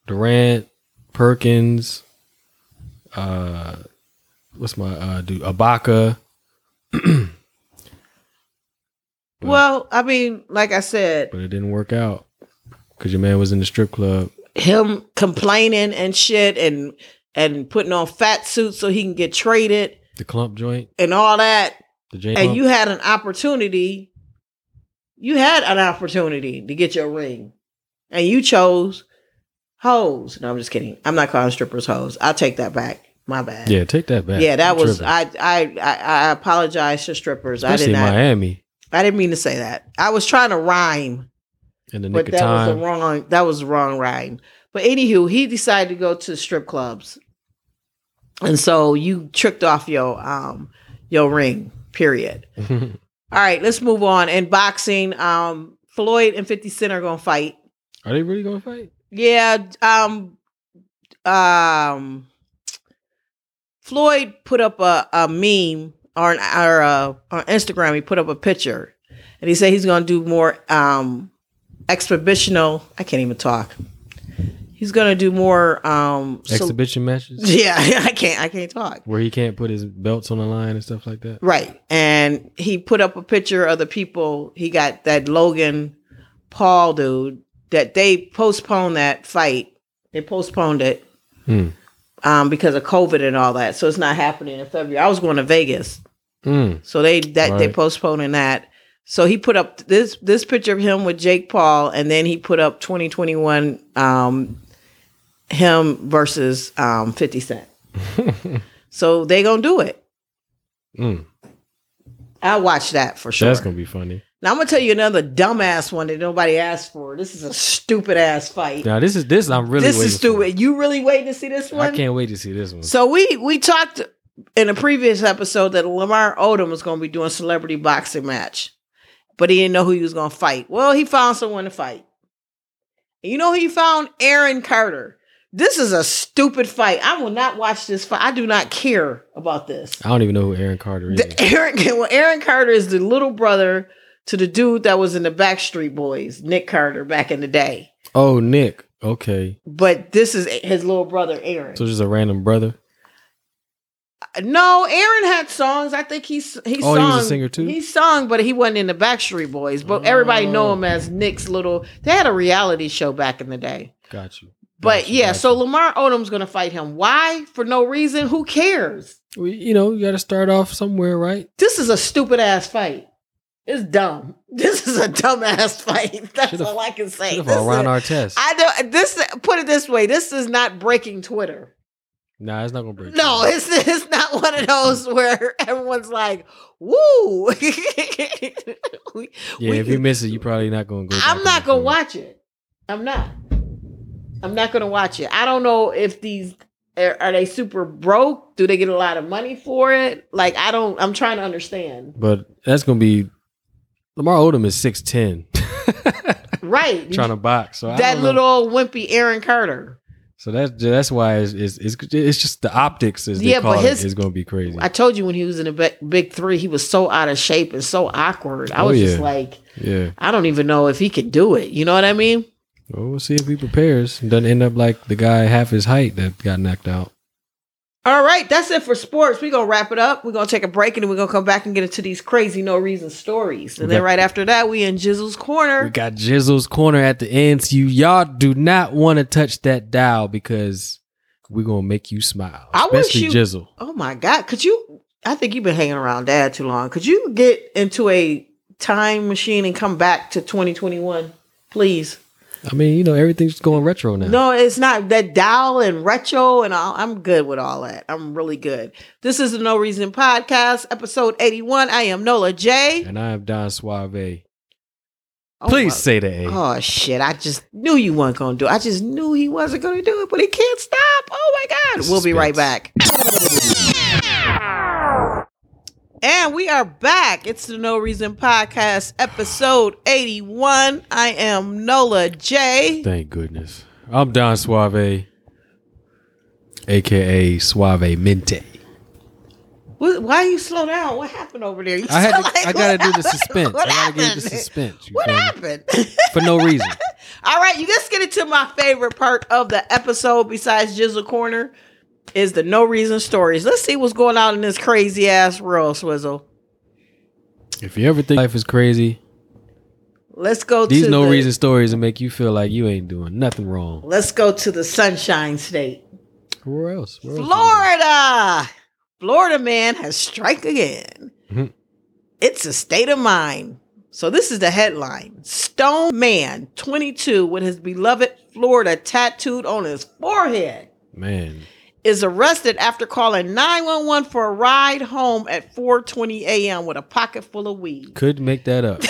Durant, Perkins, uh, what's my uh dude Ibaka. (clears throat) Well, I mean, like I said, but it didn't work out because your man was in the strip club. him complaining and shit and and putting on fat suits so he can get traded The clump joint, and all that. The J. and you had an opportunity. You had an opportunity to get your ring. And you chose hoes. No i'm just kidding. I'm not calling strippers hoes. I'll take that back. My bad. Yeah, take that back. yeah that You was. I, I i i apologize to strippers. Especially i did not Miami. I didn't mean to say that. I was trying to rhyme. In the but nick that of was the wrong that was the wrong rhyme. But anywho he decided to go to strip clubs and so you tricked off your um your ring period (laughs) All right, let's move on. In boxing, um, Floyd and 50 Cent are gonna fight. Are they really gonna fight? Yeah, um, um, Floyd put up a, a meme or an, or uh, on Instagram. He put up a picture, and he said he's gonna do more um exhibitional. I can't even talk. He's gonna do more um. so- Exhibition matches (laughs) yeah, (laughs) I can't. I can't talk. where he can't put his belts on the line and stuff like that. Right. And he put up a picture of the people. He got that Logan Paul dude that they postponed that fight. They postponed it Hmm. um, because of COVID and all that. So it's not happening in February. I was going to Vegas. Mm. So they that they Right. postponing that. So he put up this this picture of him with Jake Paul, and then he put up 2021 um, him versus um, 50 Cent. (laughs) so they gonna do it. Mm. I'll watch that for sure. That's gonna be funny. Now I'm gonna tell you another dumbass one that nobody asked for. This is a stupid ass fight. Now this is this I'm really this is stupid. You really waiting to see this one? I can't wait to see this one. So we we talked in a previous episode that Lamar Odom was going to be doing celebrity boxing match, but he didn't know who he was going to fight. Well, he found someone to fight. And you know who he found? Aaron Carter. This is a stupid fight. I will not watch this fight. I do not care about this. I don't even know who Aaron Carter is. The Aaron, (laughs) well, Aaron Carter is the little brother to the dude that was in the Backstreet Boys, Nick Carter, back in the day. oh, Nick. Okay, But this is his little brother, Aaron. so just a random brother. No, Aaron had songs. I think he's he Oh, sung. he was a singer too? He sung, but he wasn't in the Backstreet Boys. But everybody know Oh. him as Nick's little. They had a reality show back in the day. Got you. But yeah, so. Lamar Odom's gonna fight him. Why? For no reason. Who cares? Well, you know, you got to start off somewhere, right? This is a stupid ass fight. It's dumb. (laughs) This is a dumb ass fight. (laughs) That's Should've- all I can say. This Ron is- Artest. I don't. This put it this way. This is not breaking Twitter. nah, it's not gonna break. No, it's (laughs) it's not one of those where everyone's like, "Woo!" We- yeah. we- if you miss it, you're probably not gonna go. I'm not gonna watch it. I'm not. I'm not gonna watch it. I don't know if these are, are they super broke. Do they get a lot of money for it? Like I don't. I'm trying to understand. But that's gonna be Lamar Odom is six ten, (laughs) Right. trying to box. So that little wimpy Aaron Carter. So that's that's why it's it's, it's, it's just the optics they Yeah, call but his- is going to be crazy. I told you when he was in the big, big three, he was so out of shape and so awkward. I Oh, was just like, yeah. I don't even know if he can do it. You know what I mean? Well, we'll see if he prepares. Doesn't end up like the guy half his height that got knocked out. All right, that's it for sports. We're gonna wrap it up. We're gonna take a break and then we're gonna come back and get into these crazy no reason stories. And We then right after that, we in Jizzle's corner. We got Jizzle's corner at the end. So you y'all do not want to touch that dial because we're gonna make you smile. I wish you- Jizzle. Oh my god, could you I think you've been hanging around dad too long. Could you get into a time machine and come back to 2021, please? I mean, you know, everything's going retro now. No, it's not that dial and retro and all. I'm good with all that. I'm really good. This is the No Reason Podcast, episode 81. I am Nola J. And I am Don Suave. Oh, Please my- say the A. Oh shit! I just knew you weren't gonna do. it. I just knew he wasn't gonna do it, but he can't stop. Oh my god! We'll be right back. And we are back. It's the No Reason Podcast, episode eighty-one. I am Nola J. Thank goodness. I'm Don Suave, aka Suave Mente. What, why you slow down? What happened over there? You I had to, like- I gotta do the suspense. What I gotta give the suspense. What happened? For no reason. (laughs) All right, you let's get into my favorite part of the episode besides Jizzle Corner is the no reason stories. Let's see what's going on in this crazy ass world, Swizzle. If you ever think life is crazy, Let's go to these to no the, reason stories and make you feel like you ain't doing nothing wrong. Let's go to the Sunshine State. Where else? Where else Florida. Florida man has strike again. Mhm. It's a state of mind. So this is the headline. Stone man, 22, with his beloved Florida tattooed on his forehead. Man, is arrested after calling 911 for a ride home at 4:20 a.m. with a pocket full of weed. could make that up.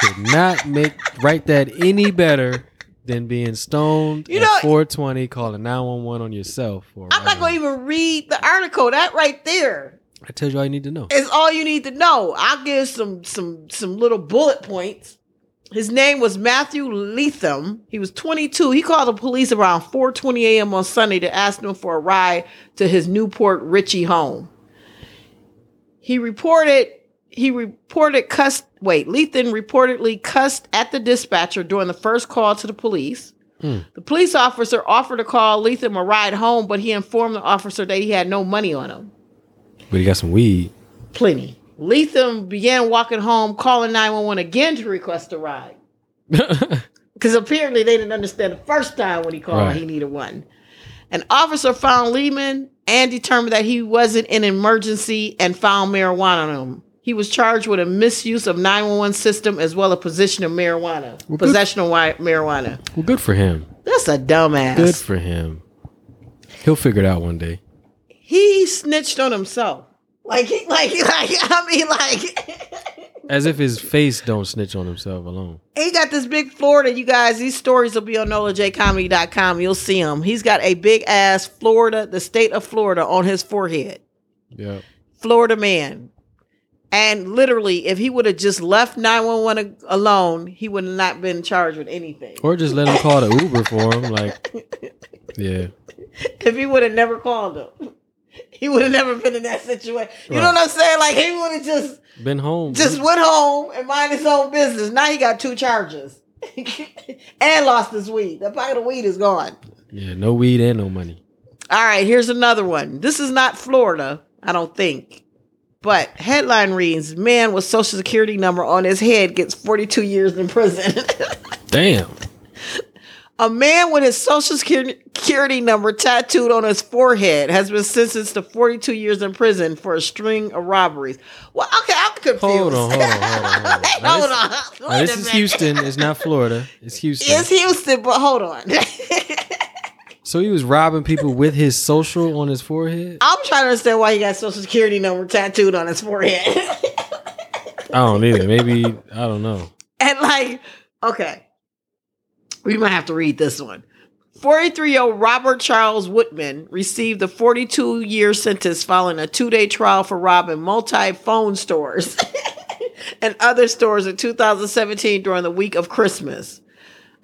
could not make write that any better than being stoned You at know- 420 calling 911 on yourself. I'm not going to even read the article. That right there I tell you all you need to know. is all you need to know. I'll give some some some little bullet points. His name was Matthew Leatham. He was 22. He called the police around 4:20 a.m. on Sunday to ask them for a ride to his New Port Richey home. He reported he reported cussed wait, Leatham reportedly cussed at the dispatcher during the first call to the police. Hmm. The police officer offered to call Leatham a ride home, but he informed the officer that he had no money on him. But he got some weed. Plenty. Leatham began walking home, calling 911 again to request a ride. (laughs) Because apparently they didn't understand the first time when he called Right. he needed one. An officer found Leatham and determined that he wasn't in an emergency and found marijuana on him. He was charged with a misuse of 911 system as well as possession of marijuana. Well, possession of marijuana. well, good for him. That's a dumbass. Good for him. He'll figure it out one day. he snitched on himself. Like, he, like, (laughs) like, I mean, like, As if his face don't snitch on himself alone. he got this big Florida. You guys, these stories will be on NolaJComedy.com. You'll see him. He's got a big ass Florida, the state of Florida, on his forehead. Yeah. Florida man. And literally, if he would have just left 911 alone, he would have not been charged with anything. Or just let him call the Uber for him. Like, (laughs) yeah. If he would have never called him, (laughs) he would have never been in that situation. You know what I'm saying? Like, he would have just Been home. just went home and mind his own business. Now he got two charges (laughs) and lost his weed. The pocket of weed is gone. yeah, no weed and no money. All right, here's another one. This is not Florida, I don't think. But headline reads Man with social security number on his head gets 42 years in prison. (laughs) Damn. A man with his social security number tattooed on his forehead has been sentenced to 42 years in prison for a string of robberies. Well, okay, I'm confused. Hold on, hold on, hold on, hold on. (laughs) Now hold this- on. Now, this is. Houston. It's not Florida. It's Houston. It's Houston, but hold on. (laughs) so he was robbing people with his social on his forehead? I'm trying to understand why he got social security number tattooed on his forehead. (laughs) I don't either. Maybe, I don't know. and like, okay, we might have to read this one. 43 year old Robert Charles Woodman received a 42 year sentence following a two day trial for robbing multi phone stores (laughs) and other stores in 2017 during the week of Christmas.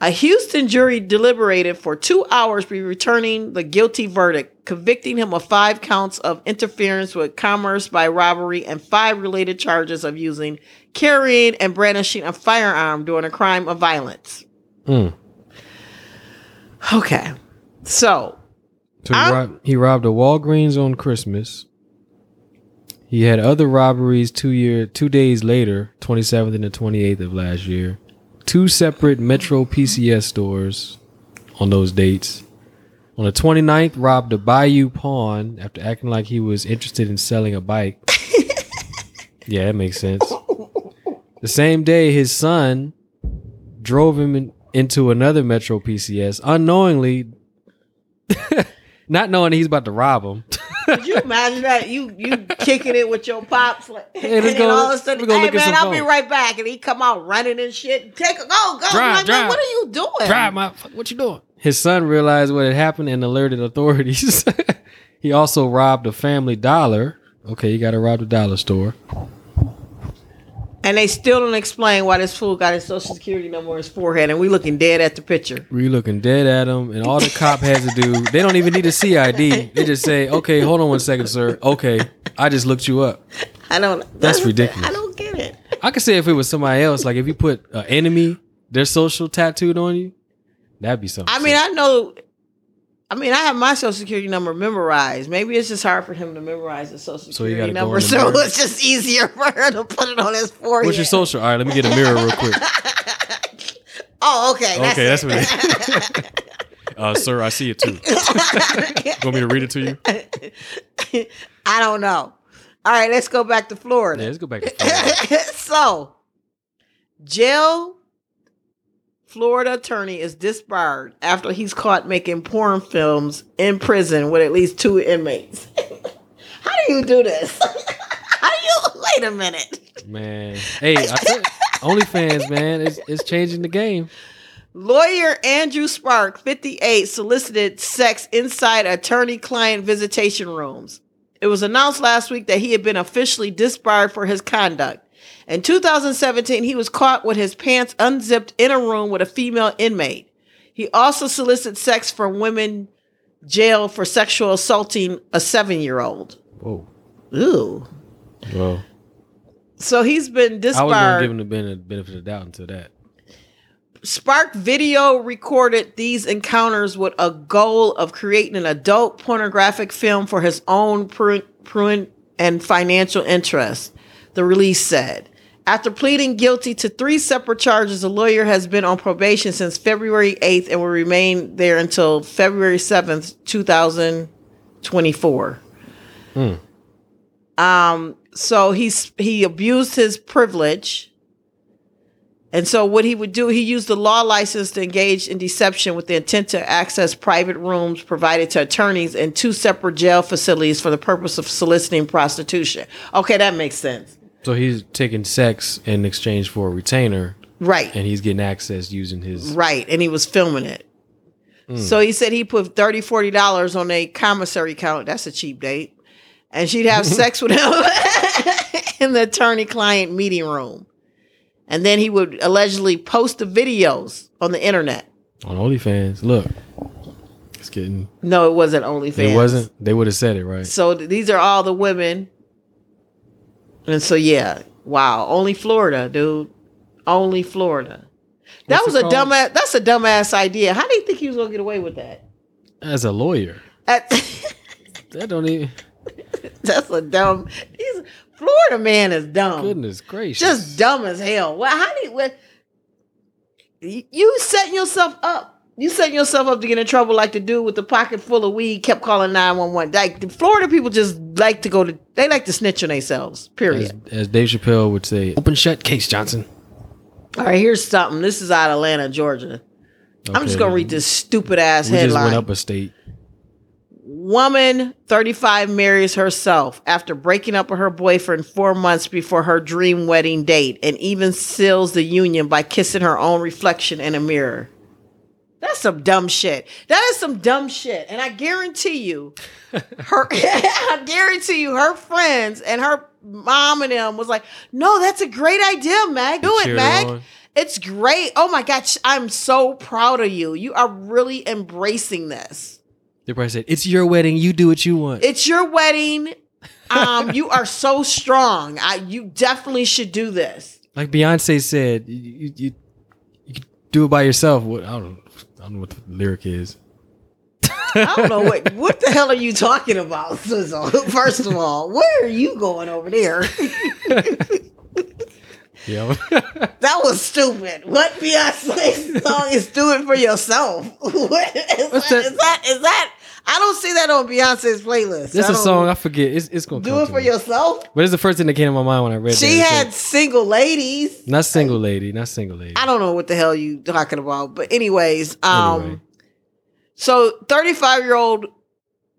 A Houston jury deliberated for two hours, be returning the guilty verdict, convicting him of five counts of interference with commerce by robbery and five related charges of using, carrying, and brandishing a firearm during a crime of violence. Hmm. Okay. So, So he, robbed, he robbed a Walgreens on Christmas. He had other robberies two year two days later, 27th and the 28th of last year. Two separate Metro PCS stores on those dates. On the 29th, robbed a Bayou pawn after acting like he was interested in selling a bike. (laughs) yeah, that makes sense. The same day, his son drove him in, into another Metro PCS unknowingly, (laughs) not knowing he's about to rob him. Could you imagine that? You you kicking it with your pops, like, and let's then all of a sudden, go hey man, I'll be right back, and he come out running and shit. Take a go, go. Drive, like, drive. what are you doing? Drive, my what you doing? His son realized what had happened and alerted authorities. (laughs) he also robbed a family dollar. Okay, you got to rob the dollar store. And they still don't explain why this fool got his social security number on his forehead, and we looking dead at the picture. We looking dead at him, and all the cop has to do, they don't even need a CID. They just say, "Okay, hold on one second, sir. Okay, I just looked you up." I don't. That's ridiculous. I don't get it. I could say if it was somebody else, like if you put an enemy, their social tattooed on you, that'd be something. I mean. I know. I mean, I have my social security number memorized. Maybe it's just hard for him to memorize the social security number, so it's just easier (laughs) for her to put it on his forehead. what's your social? All right, let me get a mirror real quick. (laughs) Oh, okay. That's okay, it. that's what it is. (laughs) uh, sir, I see it too. Want me to read it to you? I don't know. All right, let's go back to Yeah, Florida. let's go back to Florida. so, jail Florida attorney is disbarred after he's caught making porn films in prison with at least two inmates. (laughs) How do you do this? (laughs) How do you wait a minute? Man, hey, I you, (laughs) OnlyFans, man, it's, it's changing the game. Lawyer Andrew Spark, 58, solicited sex inside attorney client visitation rooms. It was announced last week that he had been officially disbarred for his conduct. In 2017, he was caught with his pants unzipped in a room with a female inmate. He also solicited sex from women jailed for sexual assaulting a seven year old. Whoa. Ooh. Well, So he's been disbarred. I was going to give him the benefit of the doubt until that. Spark Video recorded these encounters with a goal of creating an adult pornographic film for his own prudent, prudent and financial interest, the release said. After pleading guilty to three separate charges, the lawyer has been on probation since February 8th and will remain there until February 7th, 2024. Um, so he's he abused his privilege. And so what he would do, he used the law license to engage in deception with the intent to access private rooms provided to attorneys in two separate jail facilities for the purpose of soliciting prostitution. Okay, that makes sense. So he's taking sex in exchange for a retainer, Right. and he's getting access using his. Right. And he was filming it. Hmm. So he said he put $30, $40 on a commissary account. That's a cheap date. And she'd have (laughs) sex with him (laughs) in the attorney client meeting room. And then he would allegedly post the videos on the internet. On OnlyFans, look, it's getting. No, it wasn't OnlyFans. It wasn't. They would have said it right. So th- these are all the women. And so yeah, wow, only Florida, dude. Only Florida. That What's was a dumbass. That's a dumbass idea. How do you think he was gonna get away with that? As a lawyer, That- (laughs) that don't even. that's a dumb. He's Florida man is dumb. Goodness gracious! Just dumb as hell. Well, how do you? What, you- you setting yourself up? You setting yourself up to get in trouble like the dude with the pocket full of weed kept calling nine one one. Like the Florida people just like to go to. They like to snitch on themselves. Period. as, as Dave Chappelle would say, "Open shut case, Johnson." All right, here's something. This is out of Atlanta, Georgia. I'm just gonna read this stupid ass We just went up a state. Woman 35 marries herself after breaking up with her boyfriend four months before her dream wedding date and even seals the union by kissing her own reflection in a mirror. That's some dumb shit. That is some dumb shit. And I guarantee you, her (laughs) I guarantee you, her friends and her mom and them was like, no, that's a great idea, Mag. Do it, on. It's great. Oh my gosh, I'm so proud of you. You are really embracing this. They probably said, "It's your wedding. You do what you want." It's your wedding. Um, you are so strong. I, you definitely should do this. like Beyonce said, you, you, you, do it by yourself. What I don't know. I don't know what the lyric is. (laughs) I don't know what what the hell are you talking about, Sizzle? (laughs) First of all, where are you going over there? (laughs) Yeah. That was stupid. What Beyonce song is "Do It for Yourself"? What is, that, that? is that? Is that? I don't see that on Beyonce's playlist. This I a song I forget. It's it's gonna Do come it for me. yourself. But it's the first thing that came to my mind when I read it. She that. Had said- single ladies. not single lady, not single lady. I don't know what the hell you talking about, but anyways, um, Anyway. so thirty-five year old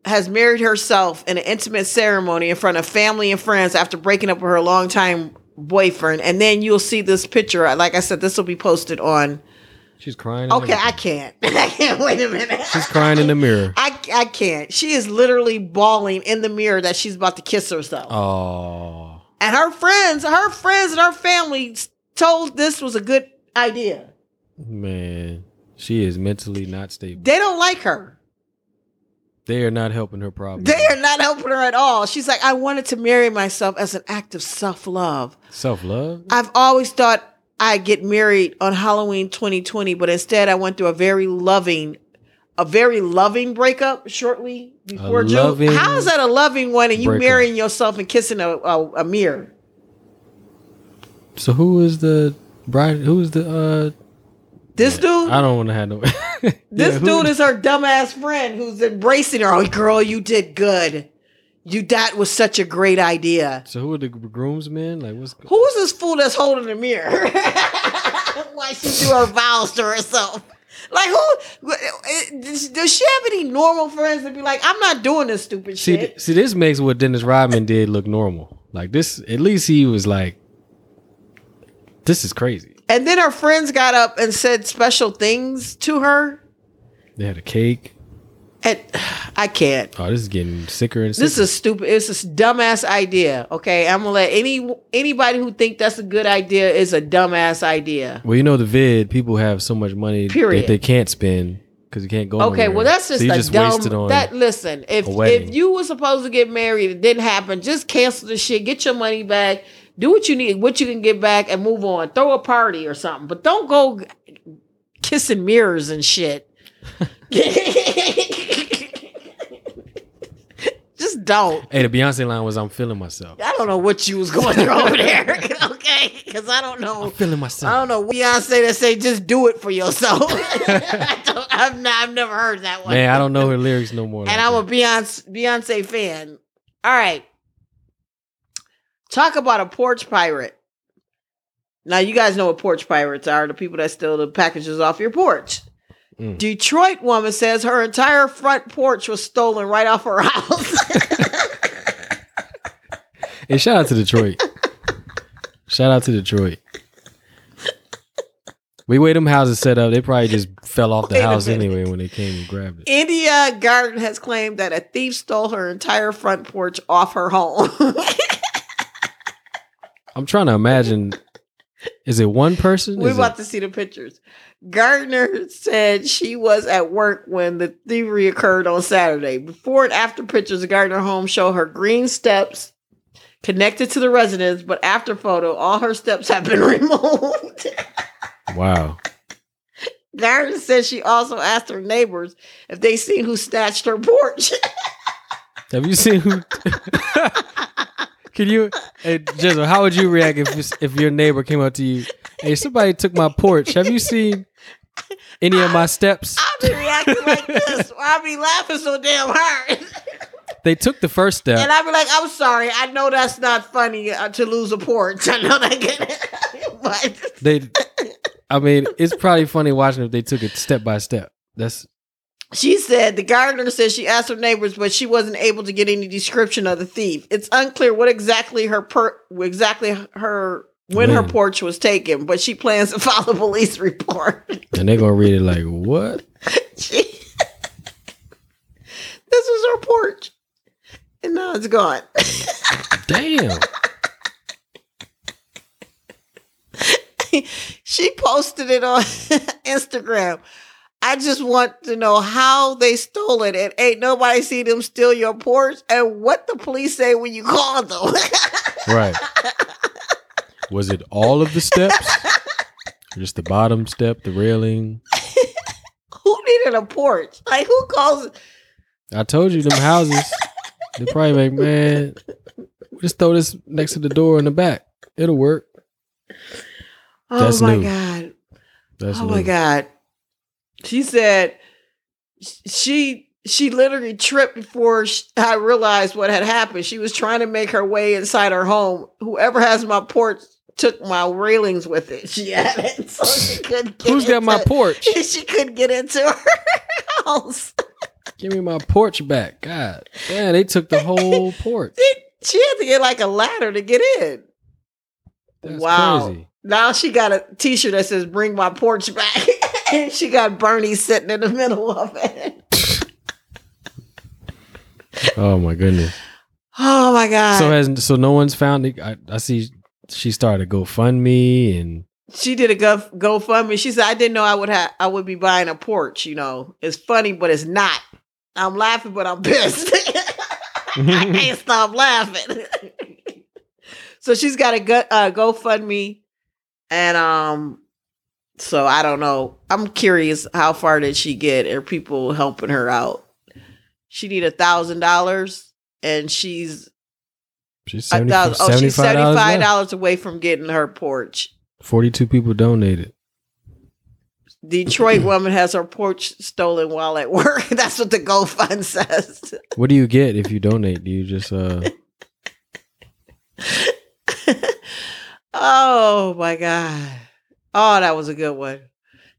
has married herself in an intimate ceremony in front of family and friends after breaking up with her longtime boyfriend, and then you'll see this picture. Like I said, this will be posted on. She's crying. Okay, I can't. (laughs) I can't. Wait a minute. She's crying in the mirror. I I can't. She is literally bawling in the mirror that she's about to kiss herself. Oh, And her friends, her friends and her family told this was a good idea. man, she is mentally not stable. They don't like her. They are not helping her problem. They are not helping her at all. She's like, I wanted to marry myself as an act of self love. Self love. I've always thought I'd get married on Halloween 2020, but instead I went through a very loving, a very loving breakup shortly before June. How is that a loving one and you breakup. marrying yourself and kissing a, a, a mirror? So who is the bride? Who is the? uh This dude, I don't want to have no. (laughs) this Yeah, dude is her dumbass friend who's embracing her. Oh, girl, you did good. You that was such a great idea. So who are the groomsmen? Like what's? Who is this fool that's holding the mirror? (laughs) Why she do her vows to herself? Like who? Does does she have any normal friends to be like, I'm not doing this stupid See, shit? th- see, this makes what Dennis Rodman did look normal. Like this, at least he was like, "This is crazy." And then her friends got up and said special things to her. They had a cake. And I can't. Oh, this is getting sicker and sicker. This is stupid. It's a dumbass idea. Okay, I'm gonna let any anybody who think that's a good idea is a dumbass idea. well, you know, the vid people have so much money Period. that they can't spend because you can't go. Okay, nowhere. well that's just so a just dumb. that listen, if if you were supposed to get married, it didn't happen. Just cancel the shit. Get your money back. Do what you need, what you can get back, and move on. Throw a party or something, but don't go kissing mirrors and shit. (laughs) just don't. Hey, the Beyonce line was, "I'm feeling myself. I don't know what you was going through over there. (laughs) okay, because I don't know. I'm feeling myself. I don't know Beyonce that say just do it for yourself. (laughs) I don't, I've not, I've never heard that one. Man, I don't know her lyrics no more. and I'm a Beyonce Beyonce fan. All right, talk about a porch pirate. Now you guys know what porch pirates are—the people that steal the packages off your porch. Mm. Detroit woman says her entire front porch was stolen right off her house. (laughs) Hey, shout out to Detroit. shout out to Detroit. We way them houses set up. They probably just fell off the Wait house anyway when they came and grabbed it. India Gardner has claimed that a thief stole her entire front porch off her home. (laughs) I'm trying to imagine. Is it one person? We're Is about it, to see the pictures. Gardner said she was at work when the thievery occurred on Saturday. Before and after pictures of Gardner home show her green steps connected to the residence, but after photo, all her steps have been (laughs) removed. wow. Gardner said she also asked her neighbors if they seen who snatched her porch. Have you seen who? (laughs) Can you, hey, Jizzle, how would you react if if your neighbor came up to you? Hey, somebody took my porch. Have you seen any of my steps? I'll be reacting like this. I'll be laughing so damn hard. They took the first step. And I'd be like, I'm sorry. I know that's not funny uh, to lose a porch. (laughs) I know that get (laughs) but They, I mean, it's probably funny watching if they took it step by step. That's she said the Gardner said she asked her neighbors, but she wasn't able to get any description of the thief. It's unclear what exactly her per exactly her when her porch was taken, but she plans to (laughs) file a police report. and they're gonna read it like what? (laughs) She- this was her porch, and now it's gone. Damn. (laughs) she posted it on Instagram. I just want to know how they stole it, and ain't nobody see them steal your porch, and what the police say when you call them. (laughs) Right. Was it all of the steps? Just the bottom step, the railing. who needed a porch? Like who calls? I told you them houses. They probably like, man, just throw this next to the door in the back. It'll work. Oh That's my new. god. That's oh my new. god. She said she she literally tripped before I realized what had happened. She was trying to make her way inside her home. Whoever has my porch took my railings with it. She added, (laughs) so she (laughs) couldn't. Get Who's got my into- porch? (laughs) She couldn't get into her house. Give me my porch back. God damn, they took the whole porch. She had to get like a ladder to get in. That's wow. crazy. Now she got a t-shirt that says "Bring my porch back," and (laughs) she got Bernie sitting in the middle of it. Oh my goodness. Oh my god! So has so no one's found it. I, I see she started GoFundMe and she did a go GoFundMe. She said, "I didn't know I would have. I would be buying a porch. You know, it's funny, but it's not. I'm laughing, but I'm pissed. (laughs) I (laughs) can't stop laughing." so she's got a go, uh, GoFundMe, and um, so I don't know. I'm curious, how far did she get? Are people helping her out? She need a thousand dollars, and she's she's a 70, thousand. Oh, she's $75 seventy five dollars away from getting her porch. 42 people donated. Detroit (clears throat) woman has her porch stolen while at work. (laughs) That's what the GoFund says. What do you get if you donate? Do you just uh (laughs) oh my god! Oh, that was a good one.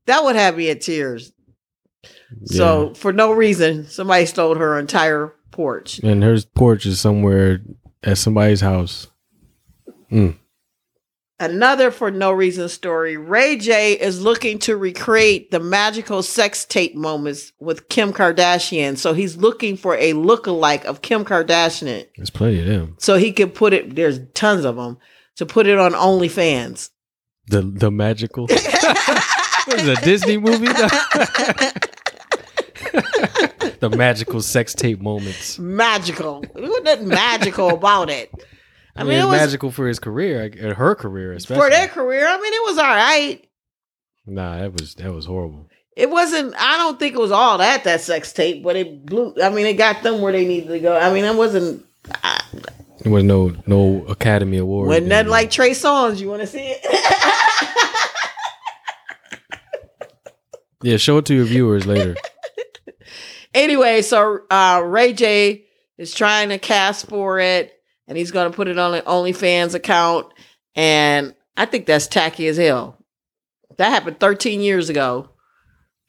That would have me in tears. So for no reason, somebody stole her entire porch. and her porch is somewhere at somebody's house. Mm. Another for no reason story. Ray J is looking to recreate the magical sex tape moments with Kim Kardashian. So he's looking for a look-alike of Kim Kardashian. There's plenty of them. So he can put it, there's tons of them, to put it on OnlyFans. The the magical. (laughs) what is it, a Disney movie? (laughs) the magical sex tape moments. magical. There was nothing magical about it. I, I mean, mean, it was magical for his career, uh, her career especially. for their career. I mean, it was all right. Nah, that was that was horrible. It wasn't. I don't think it was all that that sex tape, but it blew. I mean, it got them where they needed to go. I mean, it wasn't. I, There was no no Academy Award. wasn't nothing like Trey Songz. You want to see it? Yeah, show it to your viewers later. (laughs) anyway, so uh, Ray J is trying to cast for it, and he's going to put it on an OnlyFans account. And I think that's tacky as hell. That happened 13 years ago.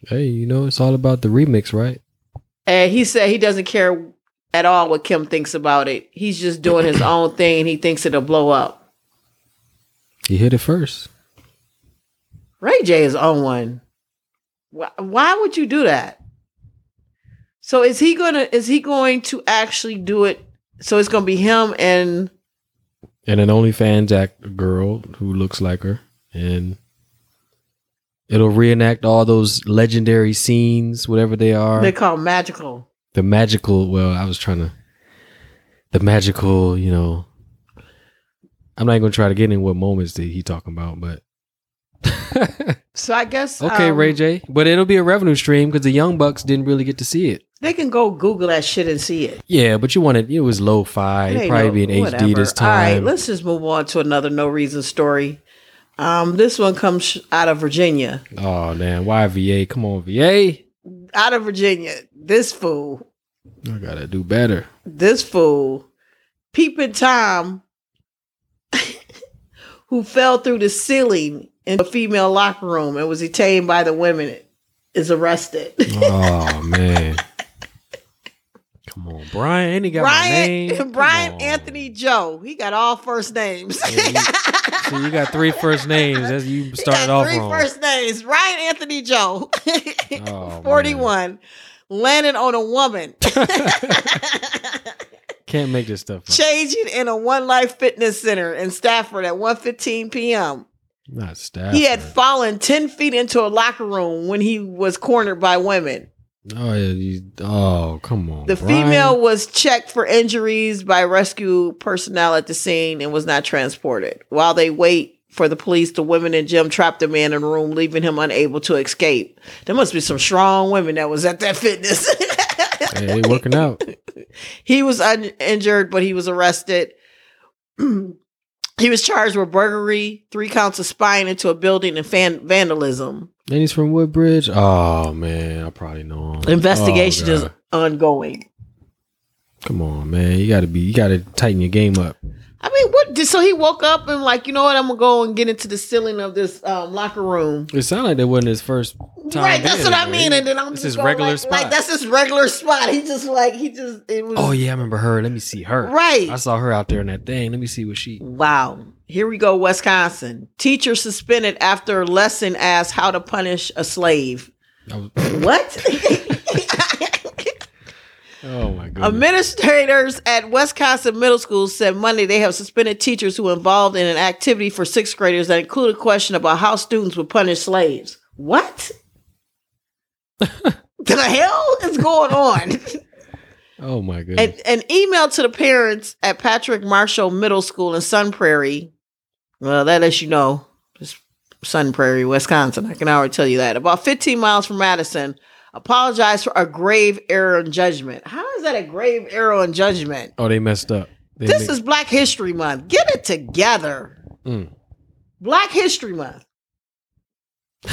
hey, you know it's all about the remix, right? And he said he doesn't care at all what Kim thinks about it. He's just doing his (clears throat) own thing and he thinks it'll blow up. He hit it first. Ray J is on one. Why, why would you do that? So is he gonna is he going to actually do it? So it's gonna be him and And an OnlyFans act girl who looks like her, and it'll reenact all those legendary scenes, whatever they are. they call magical. The magical. Well, I was trying to the magical. You know, I'm not gonna try to get in what moments that he talking about, but (laughs) So I guess okay, um, Ray J. But it'll be a revenue stream because the Young Bucks didn't really get to see it. They can go Google that shit and see it. Yeah, but you wanted it was lo-fi. It It'd probably no- be in HD this All right, time. let's just move on to another no reason story. Um, this one comes out of Virginia. oh man, why VA? Come on, VA. Out of Virginia, this fool, I gotta do better. this fool, peeping Tom, (laughs) who fell through the ceiling in a female locker room and was detained by the women, is arrested. Oh (laughs) man. Come on, Brian. And he got my name. (laughs) Brian, Brian on. Anthony Joe, he got all first names. Yeah, So you got three first names. That's you He started got off three wrong. first names. Brian Anthony Joe, Oh, 41, landed on a woman, (laughs) (laughs) Can't make this stuff up. changing in a One Life Fitness Center in Stafford at 1.15 p.m. Not staff. He had fallen 10 feet into a locker room when he was cornered by women. Oh, yeah, you, oh, come on. The Brian. female was checked for injuries by rescue personnel at the scene and was not transported. While they wait for the police, the women and Jim trapped the man in a room, leaving him unable to escape. There must be some strong women that was at that fitness. Hey, working out. (laughs) he was uninjured, but he was arrested. (clears throat) He was charged with burglary, three counts of spying into a building, and fan- vandalism. And he's from Woodbridge. Oh man, I probably know him. Oh, Investigation Oh, is ongoing. Come on, man. You gotta be. You gotta tighten your game up. I mean, what? Did, so he woke up and like, you know what? I'm gonna go and get into the ceiling of this um, locker room. It sounded like that wasn't his first time. right, that's what I mean. And then I'm It's just his regular like, spot. Like that's his regular spot. He just like he just it was. oh yeah, I remember her. Let me see her. Right. I saw her out there in that thing. Let me see what she. Wow. Here we go, Wisconsin. Teacher suspended after lesson asked how to punish a slave. Was- What? (laughs) (laughs) oh my goodness. Administrators at Wisconsin middle schools said Monday they have suspended teachers who were involved in an activity for sixth graders that included a question about how students would punish slaves. What? (laughs) the hell is going on? oh my goodness. An, an email to the parents at Patrick Marshall Middle School in Sun Prairie. Well, that lets you know it's Sun Prairie, Wisconsin. I can already tell you that. About 15 miles from Madison. Apologized for a grave error in judgment. How is that a grave error in judgment? oh, they messed up. They This ma- is Black History Month. Get it together. Mm. Black History Month. (laughs)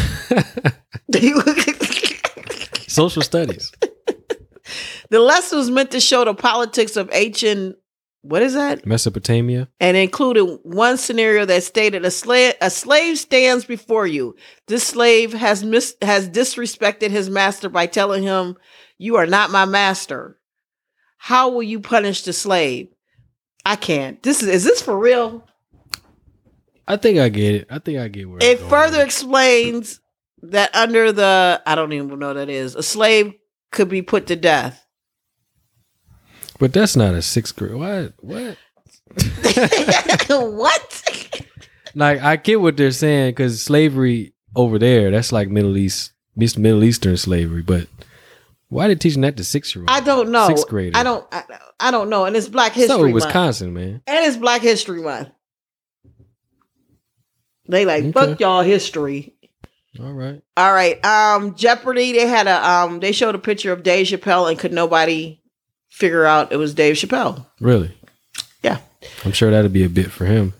social studies. (laughs) the lesson was meant to show the politics of ancient. What is that? Mesopotamia. and included one scenario that stated a slave a slave stands before you. This slave has mis- has disrespected his master by telling him, "You are not my master." How will you punish the slave? I can't. This is is this for real? I think I get it. I think I get where It further explains that under the I don't even know what that is. A slave could be put to death. But that's not a sixth grade. What? What? (laughs) what? Like I get what they're saying because slavery over there, that's like Middle East, Miss- Middle Eastern slavery. But why are they teaching that to six year olds? I don't know. Sixth graders. I don't. I, I don't know. And it's Black History. So History Month. Wisconsin, man. And it's Black History Month. They like Okay. fuck y'all history. All right. All right. Um Jeopardy, they had a um they showed a picture of Dave Chappelle and could nobody figure out it was Dave Chappelle. Really? Yeah. I'm sure that'd be a bit for him.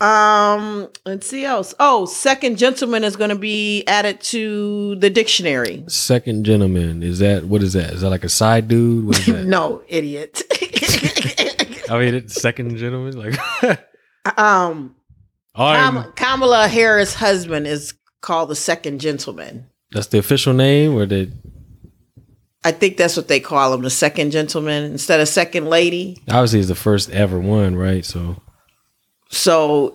Um let's see else. Oh, second gentleman is gonna be added to the dictionary. Second gentleman. Is that what is that? Is that like a side dude? What is (laughs) that? no, idiot. (laughs) I mean, it's second gentleman. Like, um Kam- Kamala Harris' husband is called the second gentleman. that's the official name, or the I think that's what they call him, the second gentleman instead of second lady. obviously he's the first ever one, right? So So,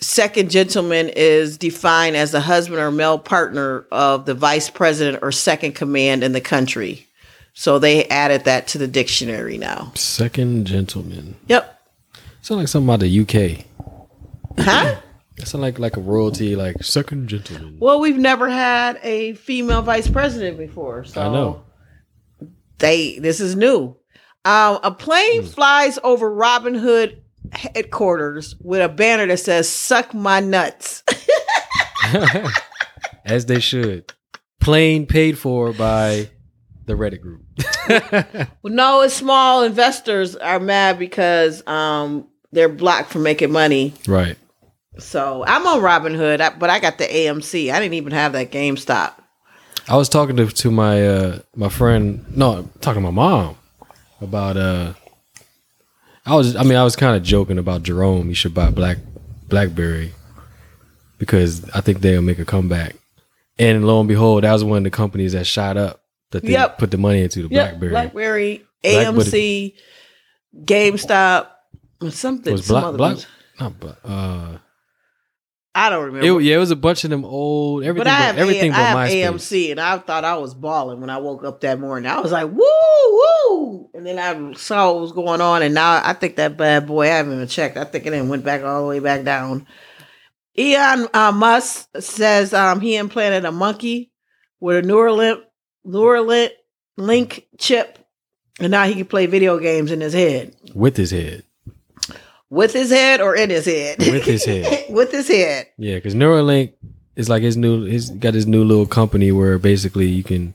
second gentleman is defined as the husband or male partner of the vice president or second command in the country. So they added that to the dictionary now. second gentleman. Yep. Sound like something about the UK. Huh? (laughs) That sound like like a royalty, like second gentleman. well, we've never had a female vice president before. So I know. They this is new. Um, a plane Hmm. flies over Robinhood headquarters with a banner that says "Suck my nuts." (laughs) As they should. Plane paid for by the Reddit group. (laughs) Well, no, it's small investors are mad because um they're blocked from making money. right. So I'm on Robinhood, but I got the AMC. I didn't even have that GameStop. I was talking to to my uh my friend no, talking to my mom about uh I was I mean I was kind of joking about Jerome, You should buy Black Blackberry because I think they'll make a comeback. And lo and behold, that was one of the companies that shot up that they Yep. put the money into the Yep, Blackberry. BlackBerry. AMC, GameStop, something. was some Black other Black not Black uh I don't remember. it, yeah, it was a bunch of them old everything but I have, everything A- but I have. AMC, and I thought I was balling when I woke up that morning. I was like, "Woo, woo!" And then I saw what was going on, and now I think that bad boy. I haven't even checked. I think it then went back all the way back down. Elon uh, Musk says um, he implanted a monkey with a Neuralink Neuralink link chip, and now he can play video games in his head. with his head. With his head or in his head? With his head. (laughs) with his head. Yeah, because Neuralink is like his new. He's got his new little company where basically you can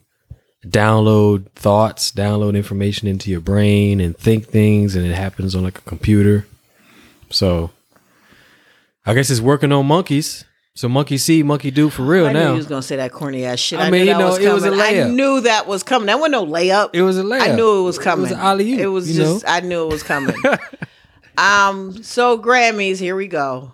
download thoughts, download information into your brain, and think things, and it happens on like a computer. So I guess it's working on monkeys. So monkey see, monkey do for real I knew now. you was gonna say that corny ass shit. I I, mean, knew you that know, was it was a coming. I knew that was coming. That wasn't no layup. it was a layup. I knew it was coming. It was It was just know? I knew it was coming. Um. So Grammys, here we go.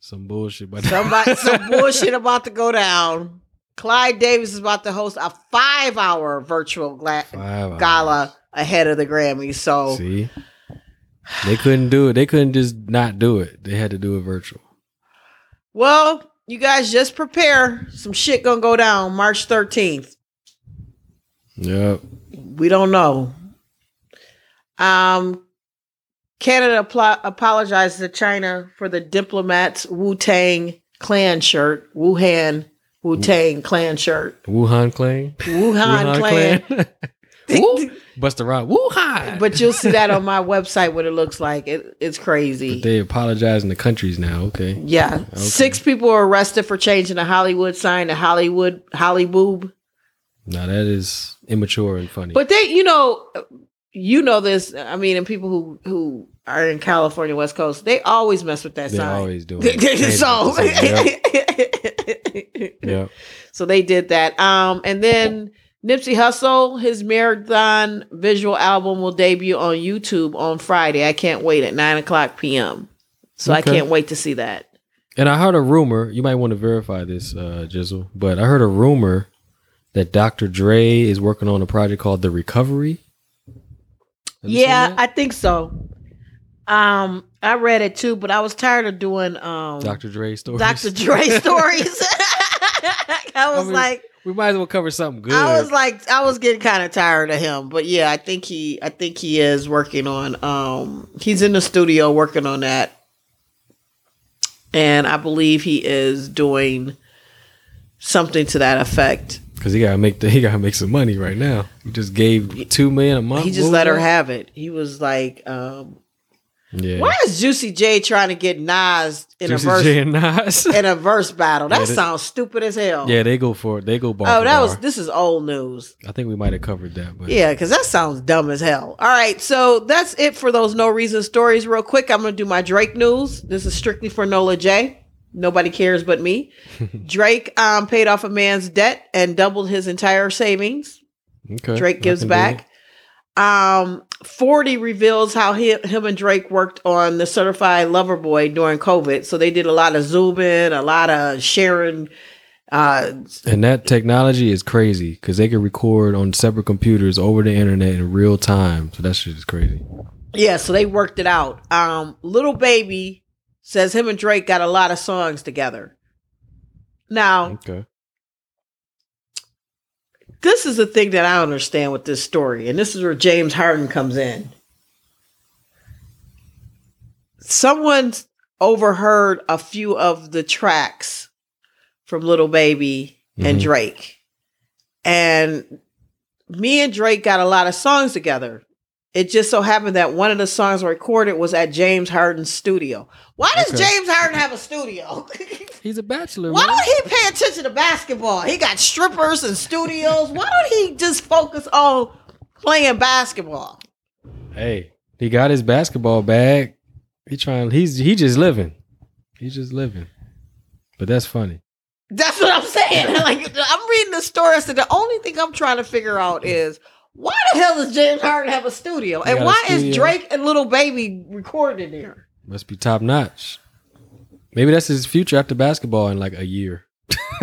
some bullshit, but Somebody, (laughs) some bullshit about to go down. Clive Davis is about to host a five-hour virtual gla- Five gala ahead of the Grammys. So See, they couldn't do it. They couldn't just not do it. They had to do it virtual. Well, you guys just prepare. Some shit gonna go down March 13th. Yep. We don't know. Um, Canada apl- apologizes to China for the diplomats Wu Tang clan shirt. Wuhan Wu Tang clan shirt. Wuhan clan. Wuhan, clan. (laughs) Woo. Bust around. Wuhan. but you'll see that on my (laughs) website what it looks like. It, it's crazy. they apologize in the countries now. Okay. Yeah. Six people were arrested for changing the Hollywood sign to Hollywood Hollyboob. Now that is immature and funny. But they, you know, you know this. I mean, and people who who are in California, West Coast, they always mess with that song. They're sign. always doing (laughs) it. so, (laughs) Yep. (laughs) Yep. so they did that. Um, and then Nipsey Hussle, his marathon visual album will debut on YouTube on Friday. I can't wait at nine o'clock p.m. So I can't wait to see that. And I heard a rumor. You might want to verify this, uh, Jizzle. But I heard a rumor that Dr. Dre is working on a project called The Recovery. Yeah. I think so. Um, I read it too, but I was tired of doing um Dr. Dre stories. Dr. Dre (laughs) stories. (laughs) I was mean, like, We might as well cover something good. I was like, I was getting kind of tired of him. But yeah, I think he, I think he is working on. Um, he's in the studio working on that, and I believe he is doing something to that effect. Because he gotta make the, he gotta make some money right now. He just gave two million a month. He just let her have it. He was like, um, Yeah. "Why is Juicy J trying to get Nas in Juicy a verse J and Nas. (laughs) in a verse battle? That Yeah, they- sounds stupid as hell." yeah, they go for it. They go bar. Oh, that was this is old news. I think we might have covered that, but Yeah, because that sounds dumb as hell. All right, so that's it for those no reason stories. Real quick, I'm gonna do my Drake news. This is strictly for Nola J. Nobody cares but me. (laughs) Drake um, paid off a man's debt and doubled his entire savings. okay. Drake gives back. Um, 40 reveals how he, him and Drake worked on the Certified Lover Boy during COVID. So they did a lot of zooming, a lot of sharing. Uh. And that technology is crazy because they can record on separate computers over the internet in real time. So that shit is crazy. Yeah, so they worked it out. Um, Lil Baby says him and Drake got a lot of songs together. Now, Okay. this is the thing that I understand with this story, and this is where James Harden comes in. Someone overheard a few of the tracks from Lil Baby and Mhm. Drake. And me and Drake got a lot of songs together. It just so happened that one of the songs recorded was at James Harden's studio. Why does Okay. James Harden have a studio? (laughs) He's a bachelor. Why man. don't he pay attention to basketball? He got strippers and studios. Why don't he just focus on playing basketball? Hey, he got his basketball bag. He trying. He's he just living. He's just living. But that's funny. That's what I'm saying. (laughs) Like I'm reading the story. So the only thing I'm trying to figure out is why the hell does James Harden have a studio? He And why is. Drake and Lil Baby recording there? Must be top notch. Maybe that's his future after basketball in like a year. (laughs)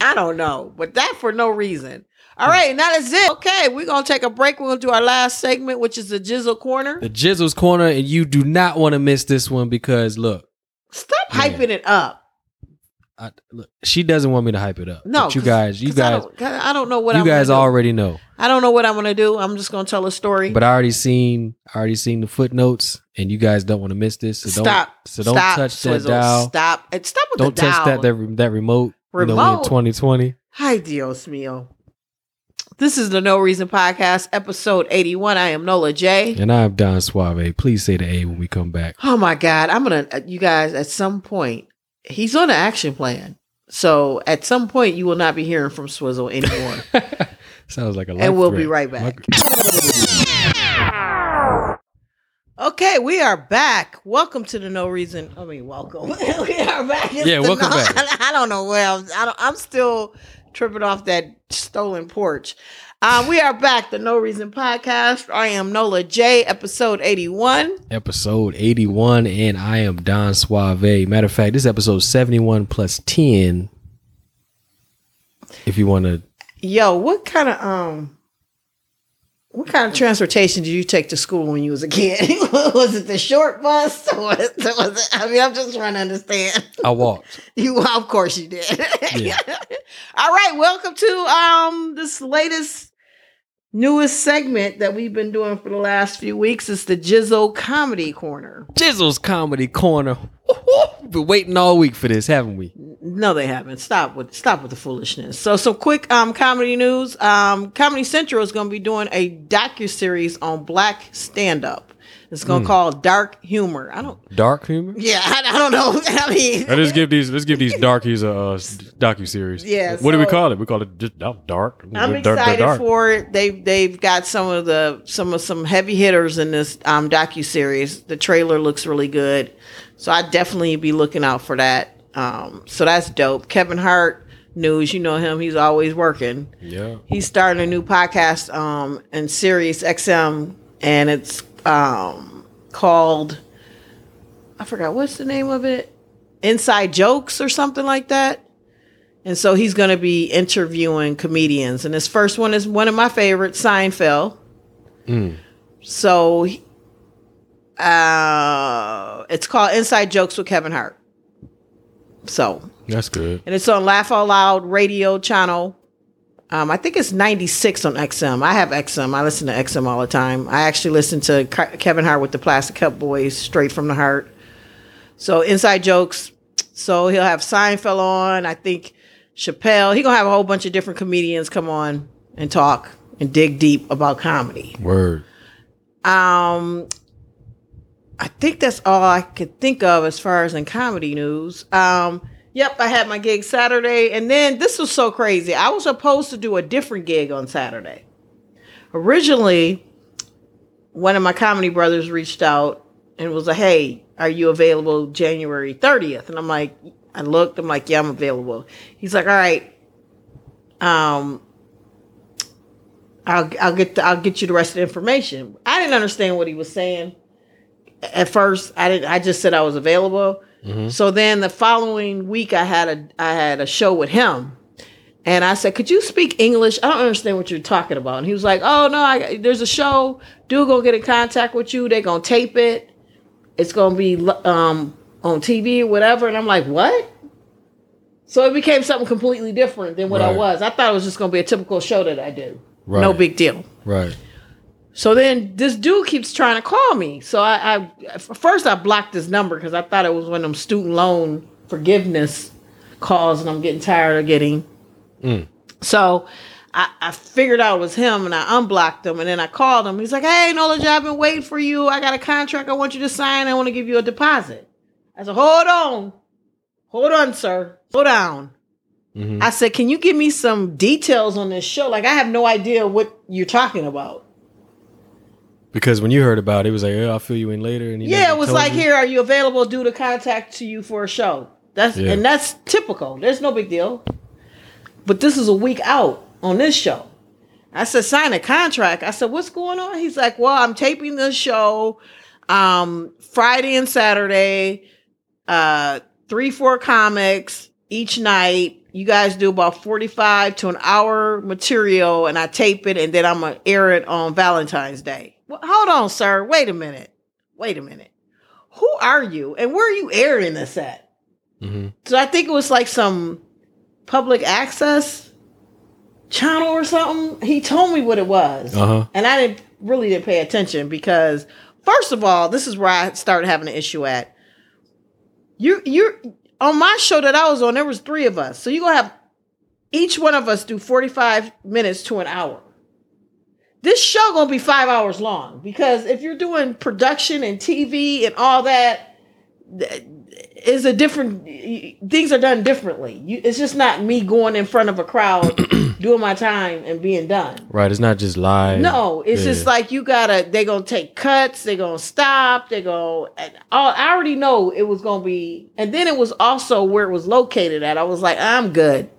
I don't know, but that for no reason. All right, and that is it. Okay, we're gonna take a break. We're gonna do our last segment, which is the Jizzle Corner. The Jizzle's corner, and you do not want to miss this one because look, Stop Yeah. hyping it up. I, look, she doesn't want me to hype it up. No, But you guys, you 'cause I guys, don't, I don't know what you I'm guys already know. I don't know what I'm gonna do. I'm just gonna tell a story. But I already seen, I already seen the footnotes, and you guys don't want to miss this. So stop. don't, so don't stop, touch that Swizzle. dial. Stop. And stop with Don't the touch that that that remote. You know, in Remote? 2020. Hi, Dios mío. This is the No Reason Podcast, episode 81. I am Nola J. And I'm Don Suave. Please say the A when we come back. Oh my God. I'm going to, uh, you guys, at some point, he's on an action plan. So at some point, you will not be hearing from Swizzle anymore. (laughs) Sounds like a. Lot. And we'll be right back. Okay, we are back. Welcome to the No Reason. I mean, welcome. (laughs) we are back. It's Yeah, welcome no- back. I don't know where I'm. I don't, I'm still tripping off that stolen porch. Um, we are back. The No Reason podcast. I am Nola J. Episode eighty-one. Episode 81, and I am Don Suave. Matter of fact, this is episode 71 plus 10. If you want to, Yo, what kind of um, what kind of transportation did you take to school when you was a kid? (laughs) was it the short bus? Or (laughs) was it, was it, I mean, I'm just trying to understand. I walked. (laughs) You, of course, you did. Yeah. All right, welcome to um this latest newest segment that we've been doing for the last few weeks. is the Jizzle Comedy Corner. Jizzle's Comedy Corner. We've been waiting all week for this, haven't we? No, they haven't. Stop with stop with the foolishness. So, some quick um comedy news. Um, Comedy Central is going to be doing a docu series on black stand up. It's going to call Dark Humor. I don't. Dark humor? Yeah, I, I don't know. (laughs) I mean, Let's give these. Let's give these darkies a uh, docu series. Yeah, What do we call it? We call it just dark. I'm Dark- dark- excited dark. for it. They've they've got some of the some of some heavy hitters in this um docu series. The trailer looks really good, so I definitely be looking out for that. Um, so that's dope. Kevin Hart news, you know him. He's always working. Yeah. He's starting a new podcast um in Sirius XM, and it's um called I forgot what's the name of it, Inside Jokes or something like that. And so he's going to be interviewing comedians. And his first one is one of my favorites, Seinfeld. So uh, it's called Inside Jokes with Kevin Hart. So, That's good. and it's on Laugh Out Loud radio channel. Um, I think it's 96 on XM. I have XM. I listen to XM all the time. I actually listen to Ke- Kevin Hart with the Plastic Cup Boys straight from the heart. So inside jokes. So he'll have Seinfeld on. I think Chappelle. He gonna have a whole bunch of different comedians come on and talk and dig deep about comedy. Word. Um, I think that's all I could think of as far as in comedy news. Um, yep, I had my gig Saturday, and then this was so crazy. I was supposed to do a different gig on Saturday. Originally, one of my comedy brothers reached out and was like, "Hey, are you available January 30th?" And I'm like, I looked, I'm like, "Yeah, I'm available." He's like, "All right, um, I'll I'll get the, I'll get you the rest of the information. I didn't understand what he was saying at first. I didn't. I just said I was available. So then the following week, I had a I had a show with him, and I said, "Could you speak English? I don't understand what you're talking about." And he was like, "Oh no, I, there's a show. Dude gonna get in contact with you. They're gonna tape it. It's gonna be um on TV, or whatever." And I'm like, "What?" So it became something completely different than what I was. I thought it was just gonna be a typical show that I do. Right. No big deal. Right. So then this dude keeps trying to call me. So I, I first I blocked his number because I thought it was one of them student loan forgiveness calls, and I'm getting tired of getting. Mm. So I, I figured out it was him, and I unblocked him, and then I called him. He's like, "Hey, Nola, I've been waiting for you. I got a contract. I want you to sign. I want to give you a deposit." I said, "Hold on, hold on, sir, hold down." Mm-hmm. I said, "Can you give me some details on this show? Like, I have no idea what you're talking about." Because when you heard about it, it was like, oh, I'll fill you in later. And Yeah, it was like, you? here, are you available due to contact to you for a show? That's Yeah. and that's typical. There's no big deal. But this is a week out on this show. I said, sign a contract. I said, what's going on? He's like, well, I'm taping this show um Friday and Saturday, uh, three, four comics each night. You guys do about 45 to an hour material, and I tape it, and then I'm gonna air it on Valentine's Day. Well, hold on, sir. Wait a minute. Wait a minute. Who are you, and where are you airing this at? Mhm. So I think it was like some public access channel or something. He told me what it was, Uh-huh. and I didn't really didn't pay attention because first of all, this is where I started having an issue at. You you're on my show that I was on. There was three of us, so you're gonna have each one of us do forty five minutes to an hour. This show gonna be five hours long because if you're doing production and TV and all that, is a different things are done differently. You, it's just not me going in front of a crowd (clears throat) doing my time and being done. Right. It's not just live. No, it's just like you gotta. They gonna take cuts. They gonna stop. They all- I already know it was gonna be. And then it was also where it was located at. I was like, I'm good.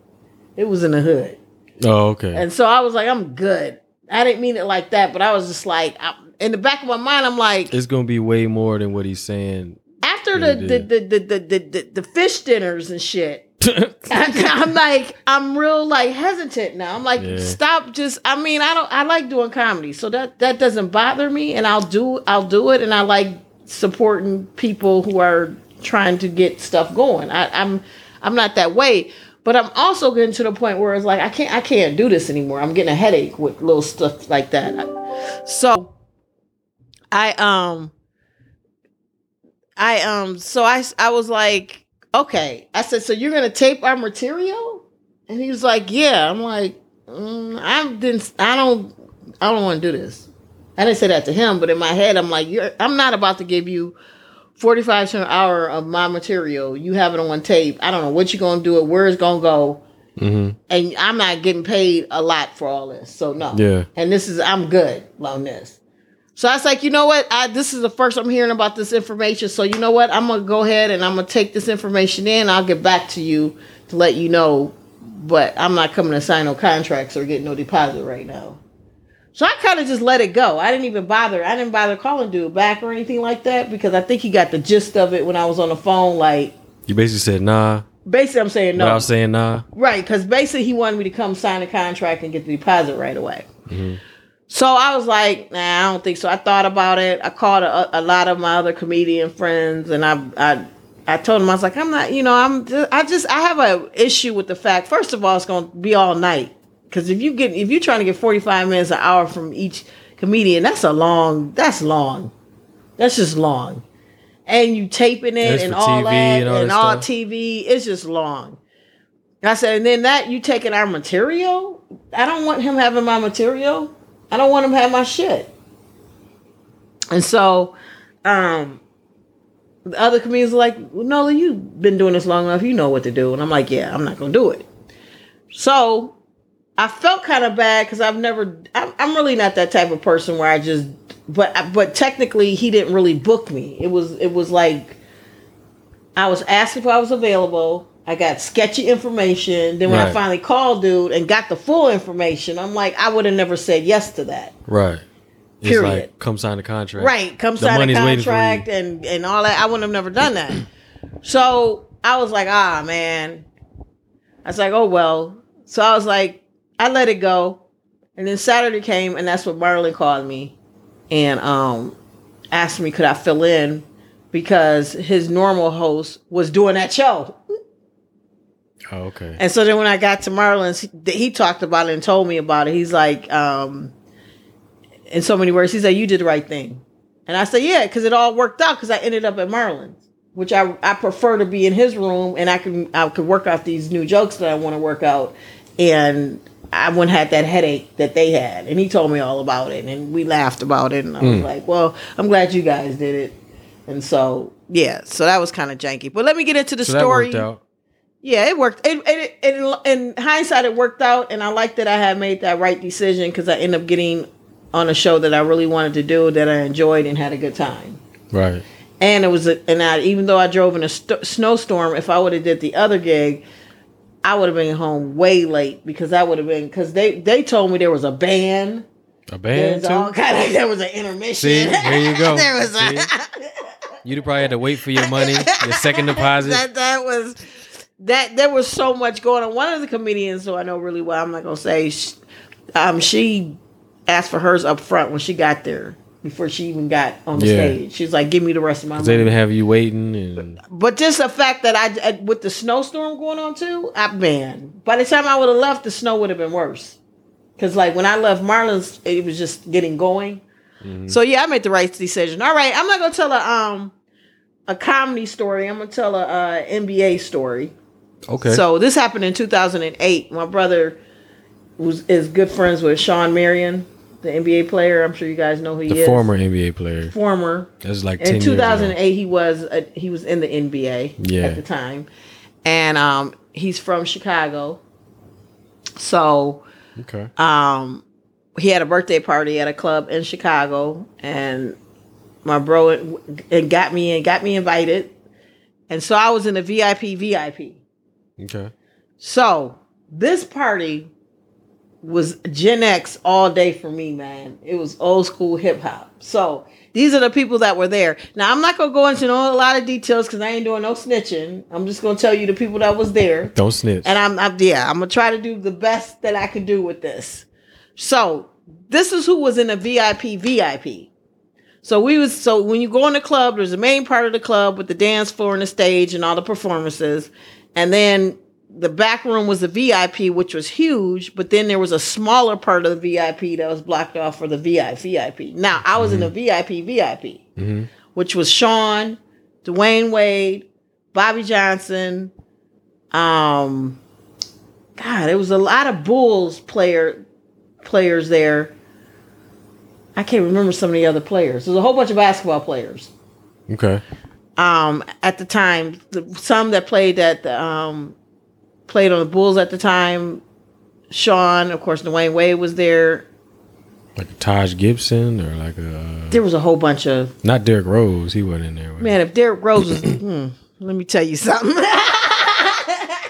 It was in the hood, Oh, okay. and so I was like, I'm good. I didn't mean it like that, but I was just like, I, in the back of my mind, I'm like, it's gonna be way more than what he's saying. after the the, the, the, the, the, the, the fish dinners and shit. (laughs) (laughs) I'm like, I'm real like hesitant now. I'm like, Yeah. stop. Just, I mean, I don't. I like doing comedy, so that that doesn't bother me, and I'll do I'll do it, and I like supporting people who are trying to get stuff going. I, I'm I'm not that way, but I'm also getting to the point where it's like I can't I can't do this anymore. I'm getting a headache with little stuff like that. So I um I um so I I was like, okay. I said, so you're gonna tape our material? And he was like, yeah. I'm like, mm, I didn't. I don't. I don't want to do this. I didn't say that to him, but in my head, I'm like, you're. I'm not about to give you 45 to an hour of my material. You have it on tape. I don't know what you're gonna do it, where it's gonna go, hmm and I'm not getting paid a lot for all this. So no. Yeah. And this is I'm good on this. So I was like, you know what? I this is the first I'm hearing about this information. So you know what? I'm gonna go ahead and I'm gonna take this information in. I'll get back to you to let you know. But I'm not coming to sign no contracts or get no deposit right now. So I kind of just let it go. I didn't even bother. I didn't bother calling dude back or anything like that because I think he got the gist of it when I was on the phone. Like You basically said nah. basically, I'm saying no. Without saying nah. Right, because basically he wanted me to come sign a contract and get the deposit right away. Mm-hmm. So I was like, nah, I don't think so. I thought about it. I called a, a lot of my other comedian friends, and I, I, I told them I was like, I'm not, you know, I'm, just, I just, I have a issue with the fact. First of all, it's going to be all night because if you get, if you're trying to get 45 minutes an hour from each comedian, that's a long, that's long, that's just long, and you taping it and all TV that and and all all, that stuff. TV, it's just long. And I said, and then that you taking our material? I don't want him having my material. I don't want him having my shit. And so, um, the other comedians were like, well, Nola, you've been doing this long enough. You know what to do. And I'm like, yeah, I'm not going to do it. So I felt kind of bad because I've never, I'm, I'm really not that type of person where I just, but, but technically he didn't really book me. It was, it was like, I was asked if I was available. I got sketchy information. Then when I finally called dude and got the full information, I'm like, I would have never said yes to that. Right. It's Period. like come sign the contract. Right. Come The sign a money's waiting for you. contract and, and all that. I wouldn't have never done that. (clears throat) So I was like, ah, man. I was like, oh, well. So I was like, I let it go. And then Saturday came, and that's what Marlon called me and um, asked me, could I fill in because his normal host was doing that show. Oh, okay. And so then when I got to Marlon's, he, he talked about it and told me about it. He's like, um, in so many words, he said, "You did the right thing," and I said, "Yeah," because it all worked out because I ended up at Marlon's, which I I prefer to be in his room and I can I could work out these new jokes that I want to work out, and I wouldn't have that headache that they had. And he told me all about it, and we laughed about it, and I was like, "Well, I'm glad you guys did it." And so yeah, so that was kind of janky. But let me get into the So story. Yeah, it worked. It, it, it, in hindsight, it worked out, and I like that I had made that right decision because I ended up getting on a show that I really wanted to do, that I enjoyed and had a good time. Right. And it was, a, and I even though I drove in a st- snowstorm, if I would have did the other gig, I would have been home way late because I would have been because they they told me there was a band, A band there's all kind of (laughs) there was an intermission. See, there you go. (laughs) there was a, You'd probably had to wait for your money, your second deposit. (laughs) that that was that there was so much going on. One of the comedians who I know really well, I'm not gonna say, sh um, she asked for hers up front when she got there before she even got on the Yeah. stage. She's like, "Give me the rest of my Cause they didn't have you waiting, and But just the fact that I, with the snowstorm going on too, I man, by the time I would have left, the snow would have been worse. Cause like when I left Marlon's, it was just getting going. So yeah, I made the right decision. All right, I'm not gonna tell a um a comedy story. I'm gonna tell a uh, NBA story. okay. So this happened in 2008. My brother was is good friends with Shawn Marion, the NBA player. I'm sure you guys know who he the is. former NBA player. former. That was like 10 In years ago. 2008, he was uh, he was in the NBA Yeah. at the time, and um, he's from Chicago. So Okay. um he had a birthday party at a club in Chicago and my bro and got me and got me invited. And so I was in the VIP VIP. Okay. So this party was Gen X all day for me, man. It was old school hip hop. So these are the people that were there. Now I'm not gonna go into no, a lot of details because I ain't doing no snitching. I'm just gonna tell you the people that was there. Don't snitch. And I'm, I'm yeah, I'm gonna try to do the best that I can do with this. So this is who was in the VIP VIP. So we was so when you go in the club, there's the main part of the club with the dance floor and the stage and all the performances, and then the back room was the VIP, which was huge. But then there was a smaller part of the VIP that was blocked off for the VIP VIP. Now I was in the VIP VIP, Mhm. which was Shawn, Dwyane Wade, Bobby Johnson, um, God, it was a lot of Bulls player players there. I can't remember some of the other players. There's a whole bunch of basketball players. Okay. Um, at the time, the, some that played at the um, played on the Bulls at the time. Shawn, of course, Dwyane Wade was there. Like Taj Gibson or like a There was a whole bunch of not Derrick Rose. He wasn't in there. was he? man. If Derrick Rose was, (clears throat) hmm, let me tell you something. (laughs)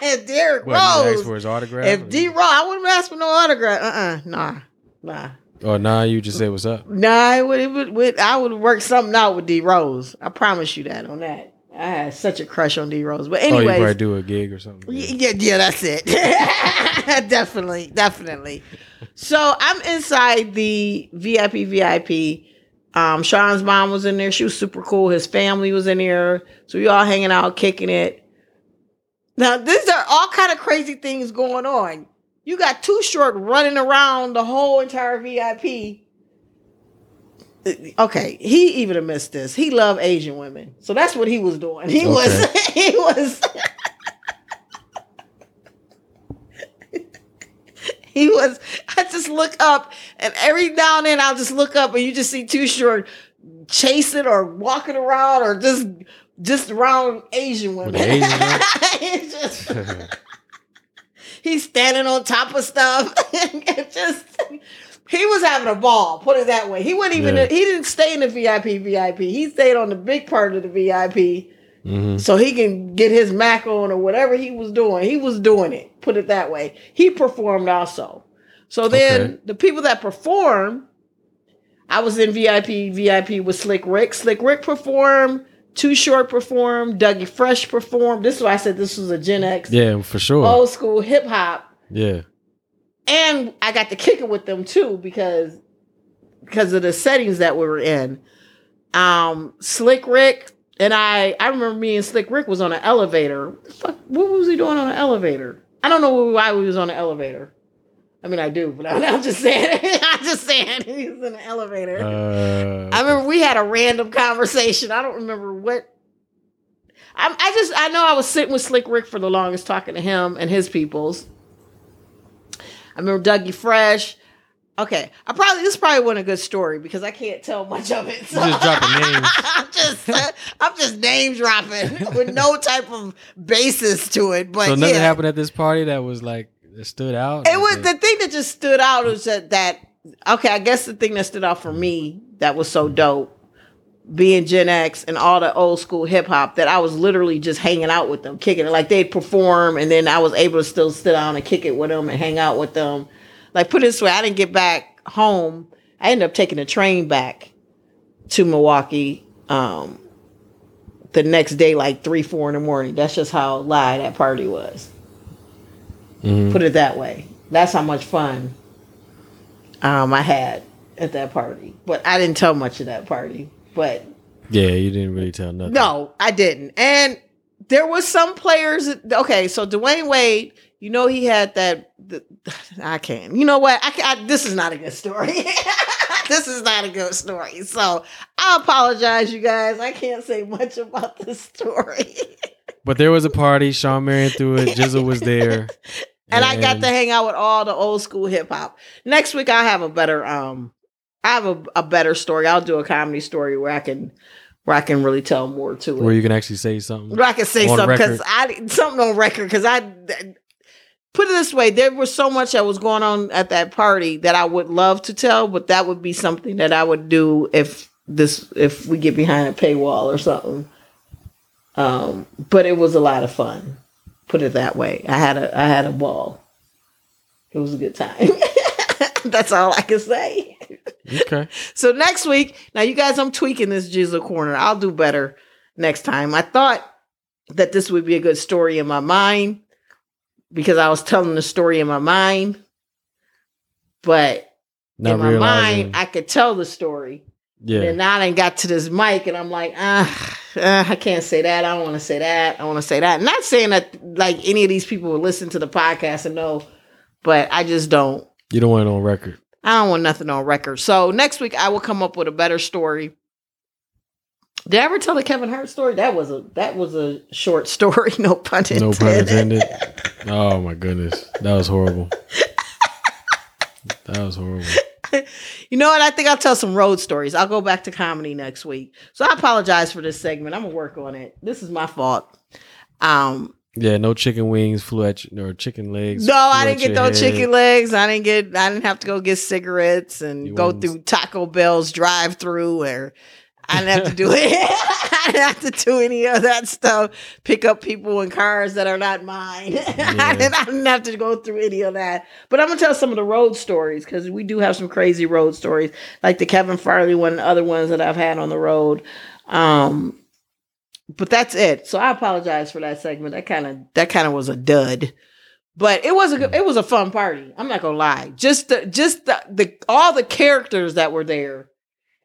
if Derrick What, Rose, for his autograph? if D Rose, I wouldn't ask for no autograph. Uh, uh nah, nah. Oh, nah. You just say what's up. Nah, it would, it would, would- I would work something out with D Rose. I promise you that on that. I had such a crush on D Rose. But anyway, oh, you probably do a gig or something. y- yeah, yeah, that's it. (laughs) definitely, definitely. So I'm inside the VIP VIP. Um, Shawn's mom was in there. She was super cool. His family was in there. So we all hanging out, kicking it. Now, these are all kind of crazy things going on. You got Too Short running around the whole entire VIP. Okay, he even missed this. He loved Asian women, so that's what he was doing. He was, (laughs) he was, he was. I just look up, and every now and then I'll just look up, and you just see Too Short chasing or walking around or just just around Asian women. Asian women? (laughs) Just- (laughs) he's standing on top of stuff. It just he was having a ball. Put it that way. He wouldn't even. Yeah. He didn't stay in the VIP VIP. He stayed on the big part of the VIP hmm so he can get his mac on or whatever he was doing. He was doing it. Put it that way. He performed also. So then Okay. the people that perform, I was in VIP VIP with Slick Rick. Slick Rick performed. Too Short performed. Dougie Fresh performed. This is why I said this was a Gen X Yeah, for sure. old school hip hop Yeah. And I got to kick it with them too because because of the settings that we were in. Um, Slick Rick and I, I remember me and Slick Rick was on an elevator. What Fuck, what was he doing on an elevator? I don't know why we was on an elevator. I mean, I do, but (laughs) I'm, (laughs) I'm just saying. (laughs) I'm just saying he was in an elevator. Uh, I remember we had a random conversation. I don't remember what. I, I just I know I was sitting with Slick Rick for the longest, talking to him and his peoples. I remember Dougie Fresh. Okay, I probably this probably wasn't a good story because I can't tell much of it. So. Just dropping (laughs) names. I'm just uh, I'm just name dropping (laughs) with no type of basis to it. But so nothing yeah. happened at this party that was like that stood out. It was the thing that just stood out was that that okay, I guess the thing that stood out for me that was so dope, being Gen X and all the old school hip hop, that I was literally just hanging out with them, kicking it. Like they'd perform and then I was able to still sit down and kick it with them and hang out with them. Like put it this way, I didn't get back home. I ended up taking a train back to Milwaukee. Um the next day, like three, four in the morning. That's just how live that party was. Mhm. Put it that way. That's how much fun um, I had at that party. But I didn't tell much of that party. But Yeah, you didn't really tell nothing. no, I didn't. And there was some players. Okay, so Dwyane Wade, you know he had that. The, (sighs) I can't. You know what? I, I This is not a good story. (laughs) this is not a good story. So I apologize, you guys. I can't say much about this story. (laughs) But there was a party. Shawn Marion threw it. (laughs) Jizzle was there. and I got to hang out with all the old school hip hop. Next week I'll have a better um I have a, a better story. I'll do a comedy story where I can where I can really tell more to it. where you can actually say something. where I can say something because. I something on record because I put it this way: there was so much that was going on at that party that I would love to tell, but that would be something that I would do if this if we get behind a paywall or something. Um, but it was a lot of fun. Put it that way. I had a I had a ball. It was a good time. (laughs) That's all I can say. Okay. (laughs) So next week, now you guys, I'm tweaking this Jizzle corner. I'll do better next time. I thought that this would be a good story in my mind because I was telling the story in my mind, but Not in my realizing. mind, I could tell the story. yeah. And now I got to this mic, and I'm like, ah, ah, I can't say that. I don't want to say that. I want to say that. Not saying that like any of these people will listen to the podcast and know, but I just don't. you don't want it on record. I don't want nothing on record. So next week I will come up with a better story. Did I ever tell the Kevin Hart story? That was a that was a short story, (laughs) no pun intended. No pun intended. (laughs) Oh my goodness. That was horrible. That was horrible. You know what? I think I'll tell some road stories. I'll go back to comedy next week. So I apologize for this segment. I'm gonna work on it. This is my fault. Um, Yeah, no chicken wings flew at you, or chicken legs. no, I didn't get those head. chicken legs. I didn't get. I didn't have to go get cigarettes and You go wouldn't- through Taco Bell's drive-through, or I didn't have to do (laughs) it. I didn't have to do any of that stuff. Pick up people in cars that are not mine. (laughs) I, didn't, I didn't have to go through any of that. But I'm gonna tell some of the road stories because we do have some crazy road stories, like the Kevin Farley one, and other ones that I've had on the road. Um, but that's it. So I apologize for that segment. That kind of that kind of was a dud. But it was a good, it was a fun party. I'm not gonna lie. Just the just the, the all the characters that were there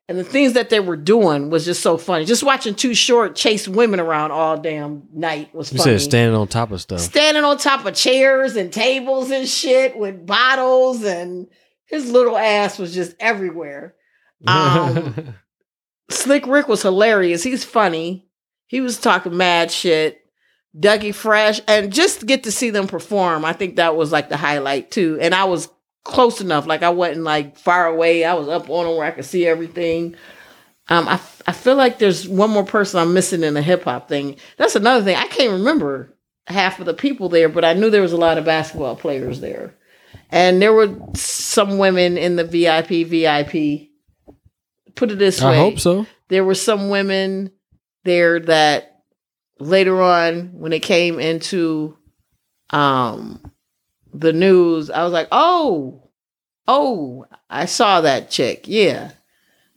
and the things that they were doing was just so funny. Just watching Too Short chase women around all damn night was You funny. said standing on top of stuff. Standing on top of chairs and tables and shit with bottles and his little ass was just everywhere. (laughs) Um, Slick Rick was hilarious. He's funny. He was talking mad shit. Dougie Fresh, and just get to see them perform. I think that was like the highlight too. And I was close enough, like I wasn't like far away. I was up on them where I could see everything. Um, I I feel like there's one more person I'm missing in the hip hop thing. That's another thing. I can't remember half of the people there, but I knew there was a lot of basketball players there, and there were some women in the VIP VIP. Put it this way, I hope so. there were some women there that later on when it came into um the news i was like oh oh i saw that chick. Yeah.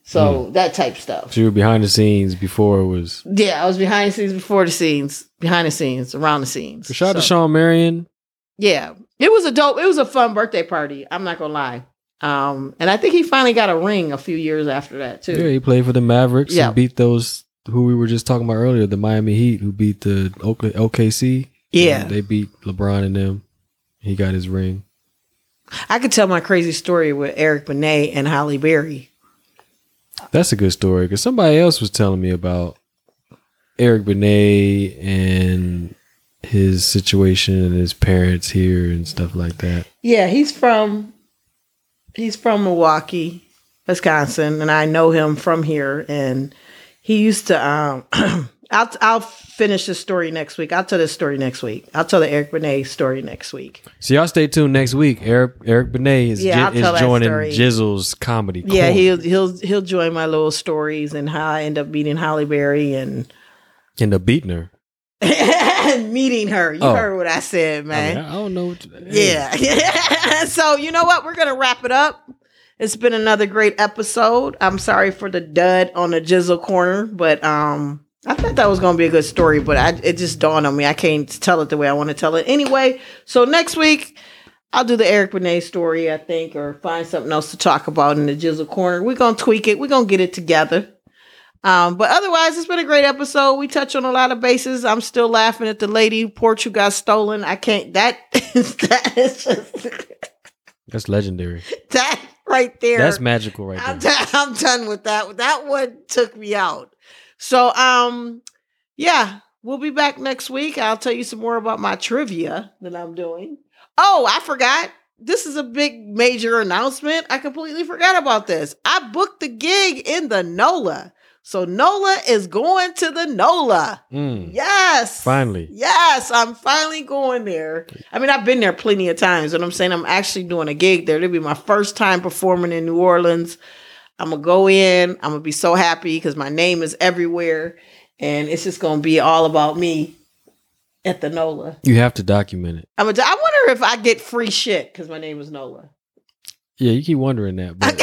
So that type stuff. So you were behind the scenes before it was. yeah i was behind the scenes before the scenes behind the scenes around the scenes. Shout out to So, Shawn Marion. yeah. It was a dope it was a fun birthday party i'm not gonna lie. Um and i think he finally got a ring a few years after that too. Yeah, he played for the Mavericks Yeah. and beat those who we were just talking about earlier, the Miami Heat, who beat the OKC. yeah they beat LeBron and them. He got his ring. I could tell my crazy story with Eric Benet and Halle Berry. That's a good story because somebody else was telling me about Eric Benet and his situation and his parents here and stuff like that. Yeah, he's from he's from Milwaukee, Wisconsin, and I know him from here. And he used to. Um, (clears throat) I'll I'll finish the story next week. I'll tell this story next week. I'll tell the Eric Benet story next week. So y'all stay tuned next week. Eric Eric Benet is, Yeah, tell is joining. Jizzle's comedy. Yeah, corner. he'll he'll he'll join my little stories and how I end up meeting Halle Berry and end up beating her. (laughs) meeting her. You Oh. heard what I said, I, man. mean, I don't know. Yeah. (laughs) so you know what? We're gonna wrap it up. It's been another great episode. I'm sorry for the dud on the Jizzle corner, but um, I thought that was gonna be a good story, but I, it just dawned on me I can't tell it the way I want to tell it anyway. So next week. I'll do the Eric Benet story, I think, or find something else to talk about in the Jizzle corner. We're gonna tweak it. We're gonna get it together. Um, but otherwise, it's been a great episode. We touch on a lot of bases. I'm still laughing at the lady porch who got stolen. I can't. That (laughs) is that is just That's legendary. (laughs) that right there. That's magical right I'm, there. done, I'm done with that. That one took me out. So, um, yeah, we'll be back next week. I'll tell you some more about my trivia that I'm doing. Oh, I forgot. This is a big major announcement. I completely forgot about this. I booked the gig in the NOLA So Nola is going to the Nola. Mm, Yes. finally. Yes, I'm finally going there. I mean, I've been there plenty of times, and I'm saying I'm actually doing a gig there. It'll be my first time performing in New Orleans. I'm gonna go in. I'm gonna be so happy because my name is everywhere, and it's just gonna be all about me at the Nola. You have to document it. I'm a, I wonder if I get free shit because my name is Nola. Yeah, you keep wondering that, but (laughs)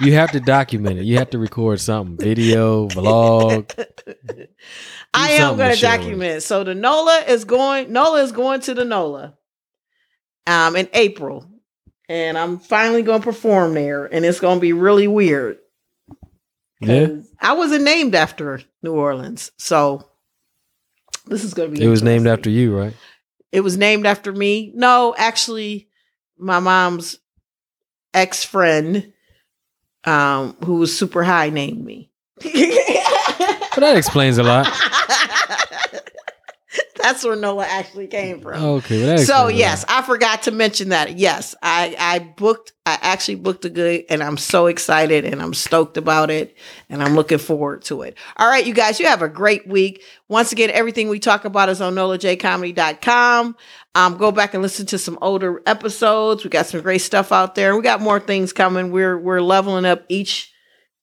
you have to document it. You have to record something, video, vlog. (laughs) I am going to to share with document. So the Nola is going. Nola is going to the Nola, um, in April, and I'm finally going to perform there, and it's going to be really weird. Yeah, I wasn't named after New Orleans, so this is going to be. it was named after you, right? It was named after me. No, actually, my mom's ex friend, um, who was super high, named me. But that explains a lot. (laughs) That's where Noah actually came from. Okay, well, so yes. I forgot to mention that. Yes, I I booked. I actually booked a good, and I'm so excited and I'm stoked about it, and I'm looking forward to it. All right, you guys, you have a great week. Once again, everything we talk about is on nolajcomedy.com. Um, go back and listen to some older episodes. We got some great stuff out there. We got more things coming. We're we're leveling up each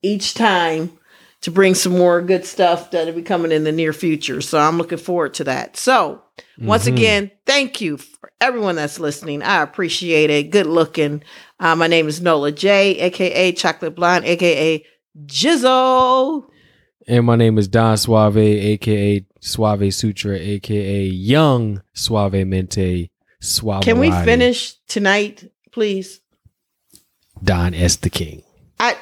each time to bring some more good stuff that'll be coming in the near future. So I'm looking forward to that. So once Mhm. again, thank you for everyone that's listening. I appreciate it. Good looking. Uh, my name is Nola J, aka Chocolate Blonde, aka Jizzle. And my name is Don Suave, aka Suave Sutra, aka Young Suave Mente Suave. Can we finish tonight, please? Don S. the King. I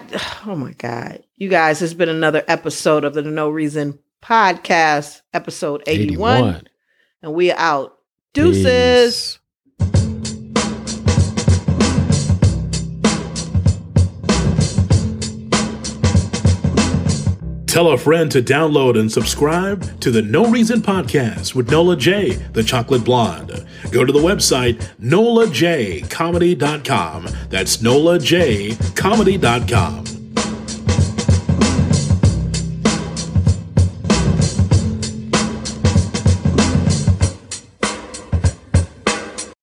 oh my god. You guys, it's been another episode of the No Reason podcast, episode 81. And we are out. Deuces. Peace. Tell a friend to download and subscribe to the No Reason Podcast with Nola J, the chocolate blonde. Go to the website nolajcomedy.com. That's nolajcomedy.com.